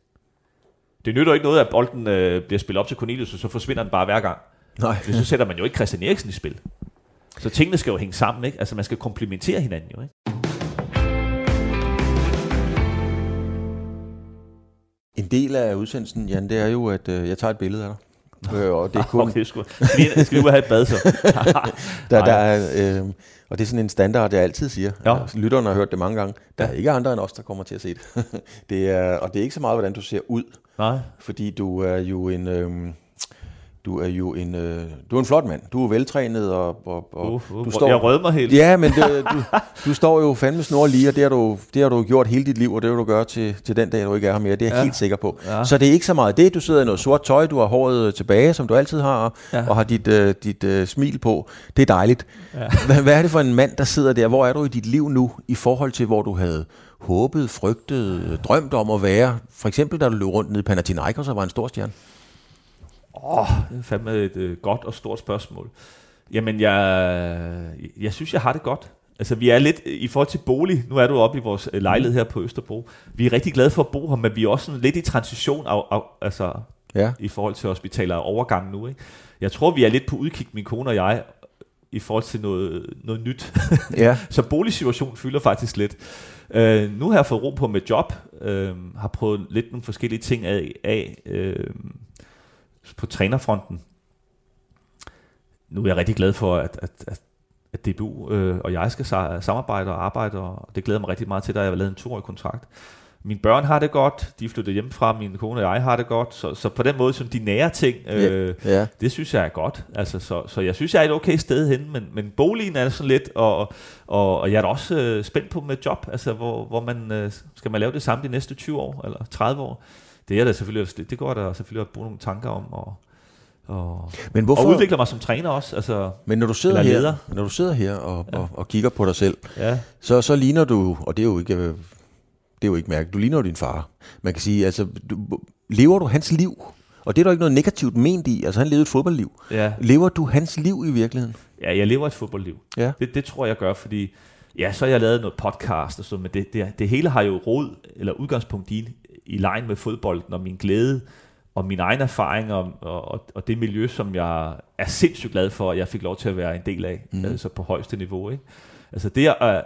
Det nytter ikke noget, at bolden øh, bliver spillet op til Cornelius, og så forsvinder den bare hver gang. Nej. så sætter man jo ikke Christian Eriksen i spil. Så tingene skal jo hænge sammen, ikke? Altså man skal komplementere hinanden jo, ikke? En del af udsendelsen, Jan, det er jo, at øh, jeg tager et billede af dig. Øh, og det er kun... Okay, skal, vi, vi have et bad så? der, der er, øh, og det er sådan en standard, jeg altid siger. Ja. Lytterne har hørt det mange gange. Der er ikke andre end os, der kommer til at se det. det er, og det er ikke så meget, hvordan du ser ud. Nej. Fordi du er jo en... Øh, du er jo en, øh, du er en flot mand. Du er veltrænet, og, og, og uh, uh, du står... Jeg rødmer helt. Ja, men det, du, du står jo fandme snor lige, og det har, du, det har du gjort hele dit liv, og det vil du gøre til, til den dag, du ikke er her mere. Det er jeg ja. helt sikker på. Ja. Så det er ikke så meget det. Du sidder i noget sort tøj, du har håret tilbage, som du altid har, ja. og har dit, uh, dit uh, smil på. Det er dejligt. Ja. Hvad, hvad er det for en mand, der sidder der? Hvor er du i dit liv nu, i forhold til, hvor du havde håbet, frygtet, drømt om at være? For eksempel, da du løb rundt nede i Panathinaikos og var en stor stjerne. Åh, oh, det er fandme et øh, godt og stort spørgsmål. Jamen, jeg, jeg synes, jeg har det godt. Altså, vi er lidt i forhold til bolig. Nu er du oppe i vores øh, lejlighed her på Østerbro. Vi er rigtig glade for at bo her, men vi er også sådan lidt i transition af, af, altså, ja. i forhold til hospitaler og overgang nu. Ikke? Jeg tror, vi er lidt på udkig, min kone og jeg, i forhold til noget, noget nyt. Ja. så boligsituationen fylder faktisk lidt. Uh, nu har jeg fået ro på med job. Uh, har prøvet lidt nogle forskellige ting af. af uh, på trænerfronten. Nu er jeg rigtig glad for, at, at, at, at DBU øh, og jeg skal samarbejde og arbejde, og det glæder mig rigtig meget til, da jeg har lavet en toårig kontrakt. Mine børn har det godt, de er flyttet hjemmefra, min kone og jeg har det godt, så, så på den måde, som de nære ting, øh, yeah. Yeah. det synes jeg er godt. Altså, så, så jeg synes, jeg er et okay sted hen, men, men boligen er sådan lidt, og, og, og jeg er da også øh, spændt på med job, altså hvor, hvor man, øh, skal man lave det samme de næste 20 år, eller 30 år? Det er der selvfølgelig, det går der selvfølgelig at bruge nogle tanker om, og, og, men hvorfor, og udvikler mig som træner også. Altså, men når du sidder her, når du sidder her og, ja. og, og kigger på dig selv, ja. så, så ligner du, og det er jo ikke, det er jo ikke mærkeligt, du ligner jo din far. Man kan sige, altså, du, lever du hans liv? Og det er der ikke noget negativt ment i. Altså, han levede et fodboldliv. Ja. Lever du hans liv i virkeligheden? Ja, jeg lever et fodboldliv. Ja. Det, det tror jeg, jeg gør, fordi ja, så har jeg lavet noget podcast og sådan, men det, det, det hele har jo råd eller udgangspunkt i i lejen med fodbolden, og min glæde, og min egen erfaring, og, og, og det miljø, som jeg er sindssygt glad for, at jeg fik lov til at være en del af, mm. altså på højeste niveau. Ikke? Altså det at,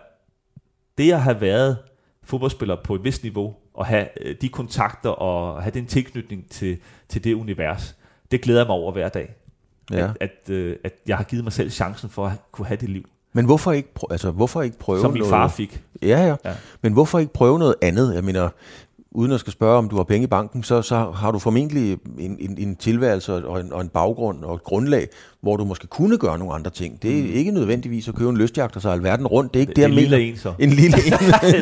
det at have været fodboldspiller på et vist niveau, og have øh, de kontakter, og have den tilknytning til, til det univers, det glæder jeg mig over hver dag. Ja. At, at, øh, at jeg har givet mig selv chancen for at kunne have det liv. Men hvorfor ikke, prø- altså, hvorfor ikke prøve Som min noget? far fik. Ja, ja, ja. Men hvorfor ikke prøve noget andet? Jeg mener, uden at skal spørge, om du har penge i banken, så, så har du formentlig en, en, en tilværelse og en, og en baggrund og et grundlag, hvor du måske kunne gøre nogle andre ting. Det er mm. ikke nødvendigvis at købe en lystjagt og så alverden rundt. Det er ikke det, det jeg lille mener. en så. En lille en.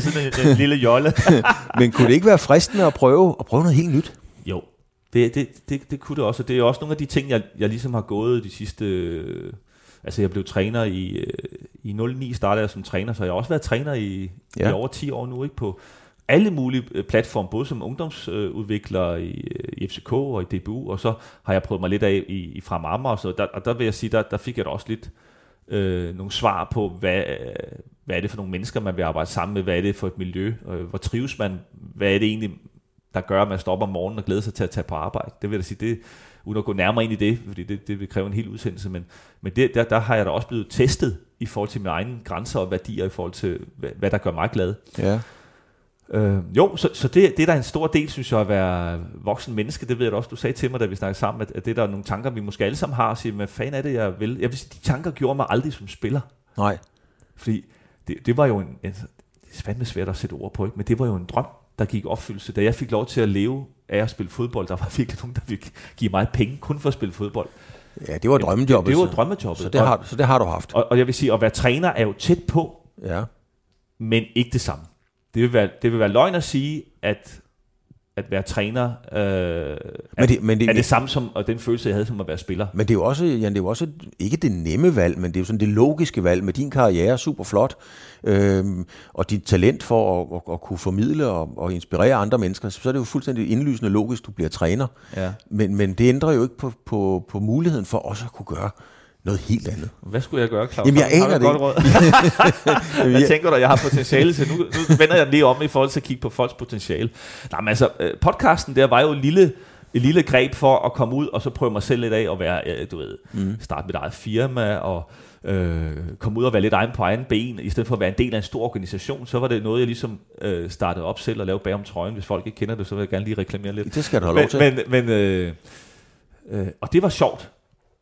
Sådan en, en lille jolle. Men kunne det ikke være fristende at prøve, at prøve noget helt nyt? Jo, det, det, det, det kunne det også. Og det er også nogle af de ting, jeg, jeg ligesom har gået de sidste... Øh, altså jeg blev træner i, øh, i 09 startede jeg som træner, så jeg har også været træner i. Ja. i over 10 år nu, ikke på alle mulige øh, platforme, både som ungdomsudvikler i, øh, i FCK og i DBU, og så har jeg prøvet mig lidt af i, i Frem Amager, og, så der, og der vil jeg sige, der, der fik jeg da også lidt øh, nogle svar på, hvad, øh, hvad er det for nogle mennesker, man vil arbejde sammen med, hvad er det for et miljø, øh, hvor trives man, hvad er det egentlig, der gør, at man står op om morgenen og glæder sig til at tage på arbejde. Det vil jeg da sige, det, uden at gå nærmere ind i det, fordi det, det vil kræve en hel udsendelse, men, men det, der, der har jeg da også blevet testet i forhold til mine egne grænser og værdier, i forhold til, hvad, hvad der gør mig glad. Ja. Øh, jo, så, så det, det er da en stor del, synes jeg, at være voksen menneske. Det ved jeg også, du sagde til mig, da vi snakkede sammen, at, at det der er nogle tanker, vi måske alle sammen har, og siger, hvad fanden er det, jeg vil? Jeg vil sige, de tanker gjorde mig aldrig som spiller. Nej. Fordi det, det var jo en, en, det er fandme svært at sætte ord på, ikke? men det var jo en drøm, der gik opfyldelse. Da jeg fik lov til at leve af at spille fodbold, der var virkelig nogen, der ville give mig penge kun for at spille fodbold. Ja, det var drømmejobbet. Det, det var drømmejobbet. Så det, har, så det har du haft. og, og jeg vil sige, at være træner er jo tæt på, Ja. men ikke det samme. Det vil være, det vil være løgn at sige, at at være træner øh, er, Men det, men, det, er det samme som og den følelse, jeg havde som at være spiller. men det er jo også, Jan, det er jo også ikke det nemme valg, men det er jo sådan det logiske valg med din karriere, super flot, øhm, og dit talent for at, at, at kunne formidle og, og inspirere andre mennesker, så er det jo fuldstændig indlysende logisk, du bliver træner. Ja. Men, men det ændrer jo ikke på, på, på muligheden for også at kunne gøre noget helt andet. Hvad skulle jeg gøre, Claus? Jamen, jeg aner det et godt råd? jeg tænker da, jeg har potentiale til. Nu, nu vender jeg lige om i forhold til at kigge på folks potentiale. Nej, men altså, øh, podcasten der var jo et lille, et lille greb for at komme ud, og så prøve mig selv lidt af, og være, øh, du ved, mm. starte mit eget firma, og øh, komme ud og være lidt egen på egen ben, i stedet for at være en del af en stor organisation, så var det noget, jeg ligesom øh, startede op selv og lavede bag om trøjen. Hvis folk ikke kender det, så vil jeg gerne lige reklamere lidt. Det skal du have lov Men, til. men, men øh, øh, og det var sjovt.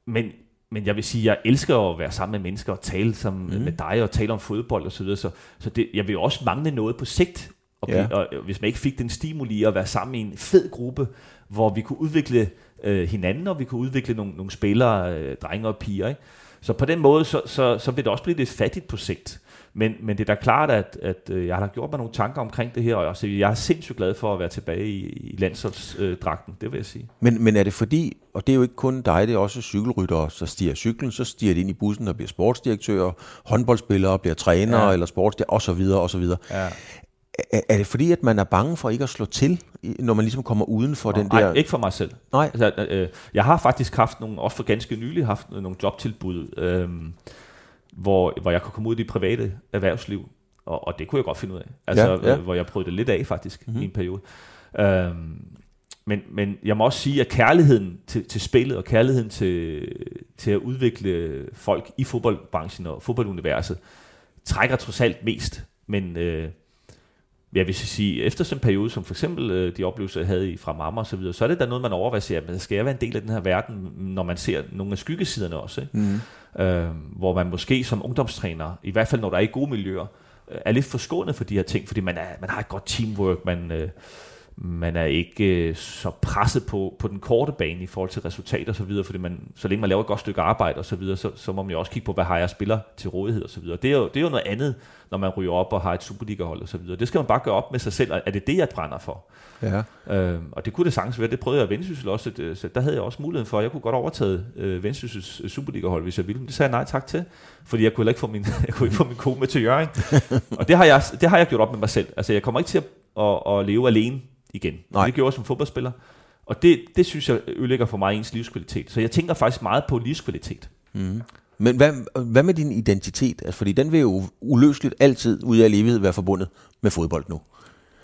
Men, men jeg vil sige, jeg elsker at være sammen med mennesker og tale sammen Mhm. mm. med dig og tale om fodbold og så videre. Så, så det, jeg vil også mangle noget på sigt. Og, Ja. ja. og hvis man ikke fik den stimuli at være sammen i en fed gruppe, hvor vi kunne udvikle øh, hinanden, og vi kunne udvikle nogle, nogle spillere, øh, drenge og piger. Ikke? Så på den måde, så, så, så vil det også blive lidt fattigt på sigt. Men, men det er da klart, at, at øh, jeg har gjort mig nogle tanker omkring det her, og også, jeg er sindssygt glad for at være tilbage i, i landsholdsdragten, det vil jeg sige. Men, men er det fordi, og det er jo ikke kun dig, det er også cykelryttere, så stiger cyklen, så stiger de ind i bussen og bliver sportsdirektører, håndboldspillere bliver trænere Ja. eller sportsdirektører, og så videre, og så videre. Ja. Er, er det fordi, at man er bange for ikke at slå til, når man ligesom kommer uden for den Nej, der... ikke for mig selv. Nej. Altså, øh, jeg har faktisk haft nogle, også for ganske nylig haft nogle jobtilbud, øh, hvor, hvor jeg kunne komme ud i det private erhvervsliv, og, og det kunne jeg godt finde ud af. Altså, Ja, ja. Hvor jeg prøvede det lidt af faktisk mm-hmm. i en periode. Øh, men, men jeg må også sige, at kærligheden til, til spillet og kærligheden til, til at udvikle folk i fodboldbranchen og fodbolduniverset, trækker trods alt mest. Men øh, jeg vil sige, efter sådan en periode, som for eksempel øh, de oplevelser, jeg havde i fra mamma og så videre, så er det da noget, man overvejer, siger, men skal jeg være en del af den her verden, når man ser nogle af skyggesiderne også, ikke? Mm. Øh, hvor man måske som ungdomstræner, i hvert fald når der er i gode miljøer, øh, er lidt forskånet for de her ting, fordi man, er, man har et godt teamwork, man, øh, man er ikke øh, så presset på, på den korte bane i forhold til resultater og så videre, fordi man, så længe man laver et godt stykke arbejde og så videre, så, så må man jo også kigge på, hvad har jeg spiller til rådighed og så videre. Det er jo, det er jo noget andet, når man ryger op og har et Superliga-hold og så videre. Det skal man bare gøre op med sig selv, er det det, jeg brænder for? Ja. Øh, og det kunne det sagtens være, det prøvede jeg i Vendsyssel også, at, så der havde jeg også muligheden for, at jeg kunne godt overtage øh, Vendsyssels øh, Superliga-hold, hvis jeg ville. Men det sagde jeg nej tak til, fordi jeg kunne ikke få min, jeg kunne ikke få min kone med til Jørgen. og det har, jeg, det har jeg gjort op med mig selv. Altså jeg kommer ikke til at, at, at leve alene igen. Nej. Det gjorde jeg som fodboldspiller. Og det, det synes jeg ødelægger for mig ens livskvalitet. Så jeg tænker faktisk meget på livskvalitet. Men hvad, hvad med din identitet? Altså, fordi den vil jo uløseligt altid ud af evighed være forbundet med fodbold nu.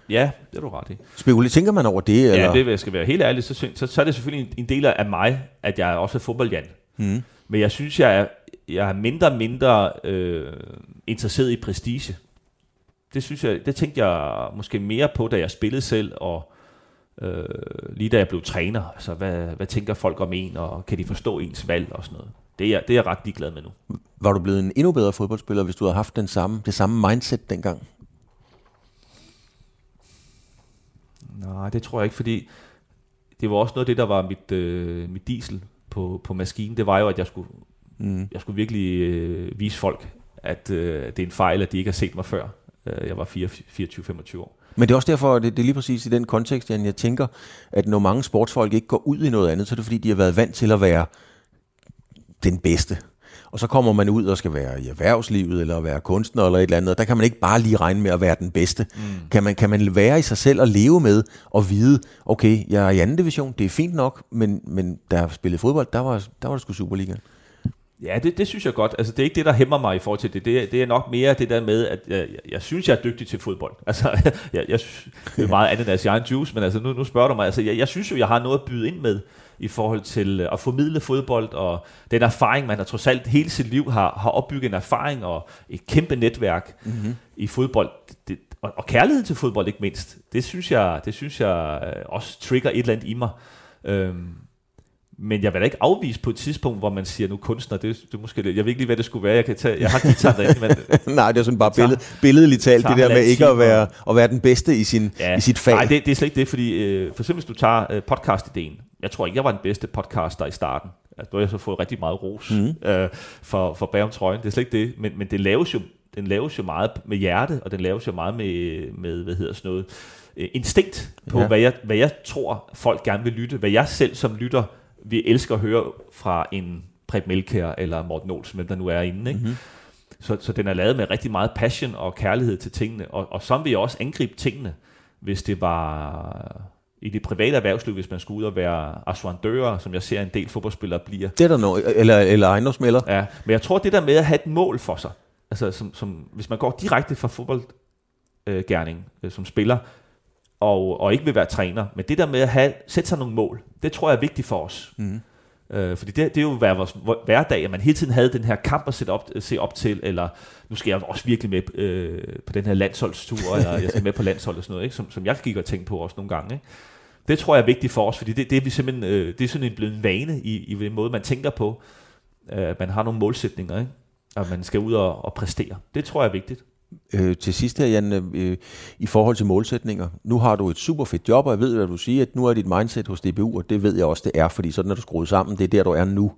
Ja, det er du ret i. Spekulerer, tænker man over det? Eller? Ja, det vil jeg skal være helt ærlig, så, så, så er det selvfølgelig en, en del af mig, at jeg er også er fodboldjan. Mm. Men jeg synes, jeg er, jeg er mindre og mindre øh, interesseret i prestige. Det synes jeg, det tænkte jeg måske mere på, da jeg spillede selv, og øh, lige da jeg blev træner. Altså, hvad, hvad tænker folk om en, og kan de forstå ens valg og sådan noget. Det er, det er jeg ret ligeglad med nu. Var du blevet en endnu bedre fodboldspiller, hvis du havde haft den samme, det samme mindset dengang? Nej, det tror jeg ikke, fordi det var også noget af det, der var mit, øh, mit diesel på, på maskinen. Det var jo, at jeg skulle, mm. jeg skulle virkelig øh, vise folk, at øh, det er en fejl, at de ikke har set mig før. Øh, jeg var 24-25 år. Men det er også derfor, det, det er lige præcis i den kontekst, Jan, jeg tænker, at når mange sportsfolk ikke går ud i noget andet, så er det fordi, de har været vant til at være den bedste. Og så kommer man ud og skal være i erhvervslivet, eller være kunstner, eller et eller andet, og der kan man ikke bare lige regne med at være den bedste. Mm. Kan, man, kan man være i sig selv og leve med, og vide, okay, jeg er i anden division, det er fint nok, men, men da jeg spillede fodbold, der var, der var det sgu Superliga. Ja, det, det synes jeg godt. Altså, det er ikke det, der hæmmer mig i forhold til det. Det er, det er nok mere det der med, at jeg, jeg, synes, jeg er dygtig til fodbold. Altså, jeg, jeg, det er meget andet end egen juice, men altså, nu, nu spørger du mig. Altså, jeg, jeg synes jo, jeg har noget at byde ind med i forhold til øh, at formidle fodbold, og den erfaring, man har trods alt hele sit liv har, har opbygget en erfaring og et kæmpe netværk mm-hmm. i fodbold. Det, og, og kærlighed til fodbold ikke mindst. Det synes jeg, det synes jeg øh, også trigger et eller andet i mig. Øhm, men jeg vil da ikke afvise på et tidspunkt, hvor man siger, nu kunstner, det, det måske, jeg ved ikke lige, hvad det skulle være, jeg, kan tage, jeg har guitar derinde, men... nej, det er sådan bare billed, billedligt talt, det der med ikke at være, at være den bedste i, sin, ja, i sit fag. Nej, det, det er slet ikke det, fordi øh, for eksempel hvis du tager øh, podcast-ideen, jeg tror ikke, jeg var den bedste podcaster i starten, altså, nu har jeg så fået rigtig meget ros mm. øh, for, for bagom trøjen, det er slet ikke det, men, men det laves jo, den laves jo meget med hjerte, og den laves jo meget med, med hvad hedder sådan noget, øh, instinkt på, ja. hvad, jeg, hvad jeg tror, folk gerne vil lytte, hvad jeg selv som lytter vi elsker at høre fra en Preb Melkær eller Morten Olsen, hvem der nu er inde. Ikke? Mm-hmm. Så, så den er lavet med rigtig meget passion og kærlighed til tingene, og, og så vil jeg også angribe tingene, hvis det var i det private erhvervsliv, hvis man skulle ud og være assuandører, som jeg ser en del fodboldspillere bliver. Det er der noget, eller, eller ejendomsmælder. Ja, men jeg tror, det der med at have et mål for sig, altså som, som, hvis man går direkte fra fodboldgærning øh, øh, som spiller, og, og ikke vil være træner. Men det der med at have, sætte sig nogle mål, det tror jeg er vigtigt for os. Mm. Øh, fordi det, det er jo været vores hverdag, at man hele tiden havde den her kamp at sætte op, se op til, eller nu skal jeg også virkelig med øh, på den her landsholdstur, eller jeg skal med på landshold og sådan noget, ikke? Som, som jeg gik og tænkte på også nogle gange. Ikke? Det tror jeg er vigtigt for os, fordi det, det er vi simpelthen, øh, det er sådan en blevet en vane i, i den måde, man tænker på, øh, man har nogle målsætninger, ikke? at man skal ud og, og præstere. Det tror jeg er vigtigt. Øh, til sidst her, Jan, øh, i forhold til målsætninger. Nu har du et super fedt job, og jeg ved, hvad du siger, at nu er dit mindset hos DBU, og det ved jeg også, det er, fordi sådan er du skruet sammen. Det er der, du er nu.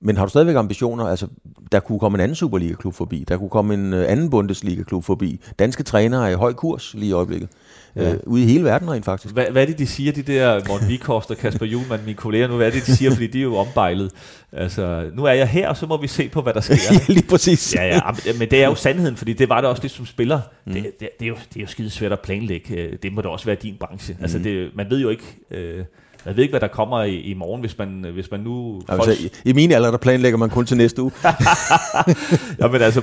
Men har du stadigvæk ambitioner? Altså, der kunne komme en anden Superliga-klub forbi. Der kunne komme en øh, anden Bundesliga-klub forbi. Danske trænere er i høj kurs lige i øjeblikket. Ja. Øh, ude i hele verden rent faktisk. Hvad, hvad er det, de siger, de der Morten Vikhorst og Kasper Juhlmann, mine kolleger nu? Hvad er det, de siger, fordi de er jo ombejlet. Altså, nu er jeg her, og så må vi se på, hvad der sker. ja, lige præcis. Ja, ja, men det er jo sandheden, fordi det var det også lidt som spiller. Mm. Det, det, det, er jo, det er jo skide svært at planlægge. Det må da også være din branche. Mm. Altså, det, man ved jo ikke... Øh, jeg ved ikke, hvad der kommer i, i morgen, hvis man, hvis man nu... Altså, folk... i, I min alder, der planlægger man kun til næste uge. ja, men altså,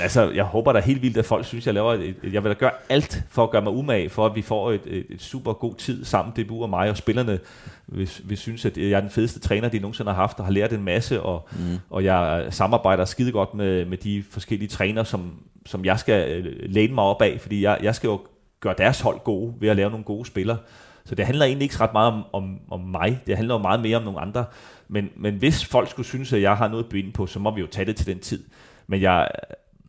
altså, jeg håber da helt vildt, at folk synes, jeg laver... Et, jeg vil da gøre alt for at gøre mig umage, for at vi får et, et, et super god tid sammen, det og mig og spillerne, hvis vi synes, at jeg er den fedeste træner, de nogensinde har haft, og har lært en masse, og, mm. og jeg samarbejder skide godt med, med de forskellige træner, som, som jeg skal øh, læne mig op af, fordi jeg, jeg skal jo gøre deres hold gode ved at lave nogle gode spillere. Så det handler egentlig ikke ret meget om, om, om mig. Det handler jo meget mere om nogle andre. Men, men hvis folk skulle synes, at jeg har noget at byde på, så må vi jo tage det til den tid. Men jeg,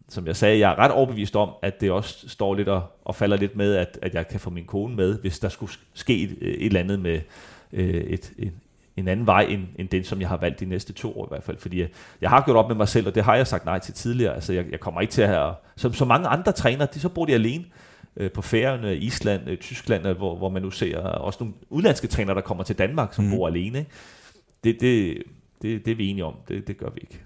som jeg sagde, jeg er ret overbevist om, at det også står lidt og, og falder lidt med, at, at jeg kan få min kone med, hvis der skulle ske et, et eller andet med øh, et, et, en anden vej, end, end den, som jeg har valgt de næste to år i hvert fald. Fordi jeg, jeg har gjort op med mig selv, og det har jeg sagt nej til tidligere. Altså, jeg, jeg kommer ikke til at have... Som så mange andre trænere, de, så bor de alene øh, på Færøerne, Island, øh, Tyskland, øh, hvor, hvor man nu ser også nogle udlandske trænere, der kommer til Danmark, som mm. bor alene. Det, det, det, det er vi enige om. Det, det gør vi ikke.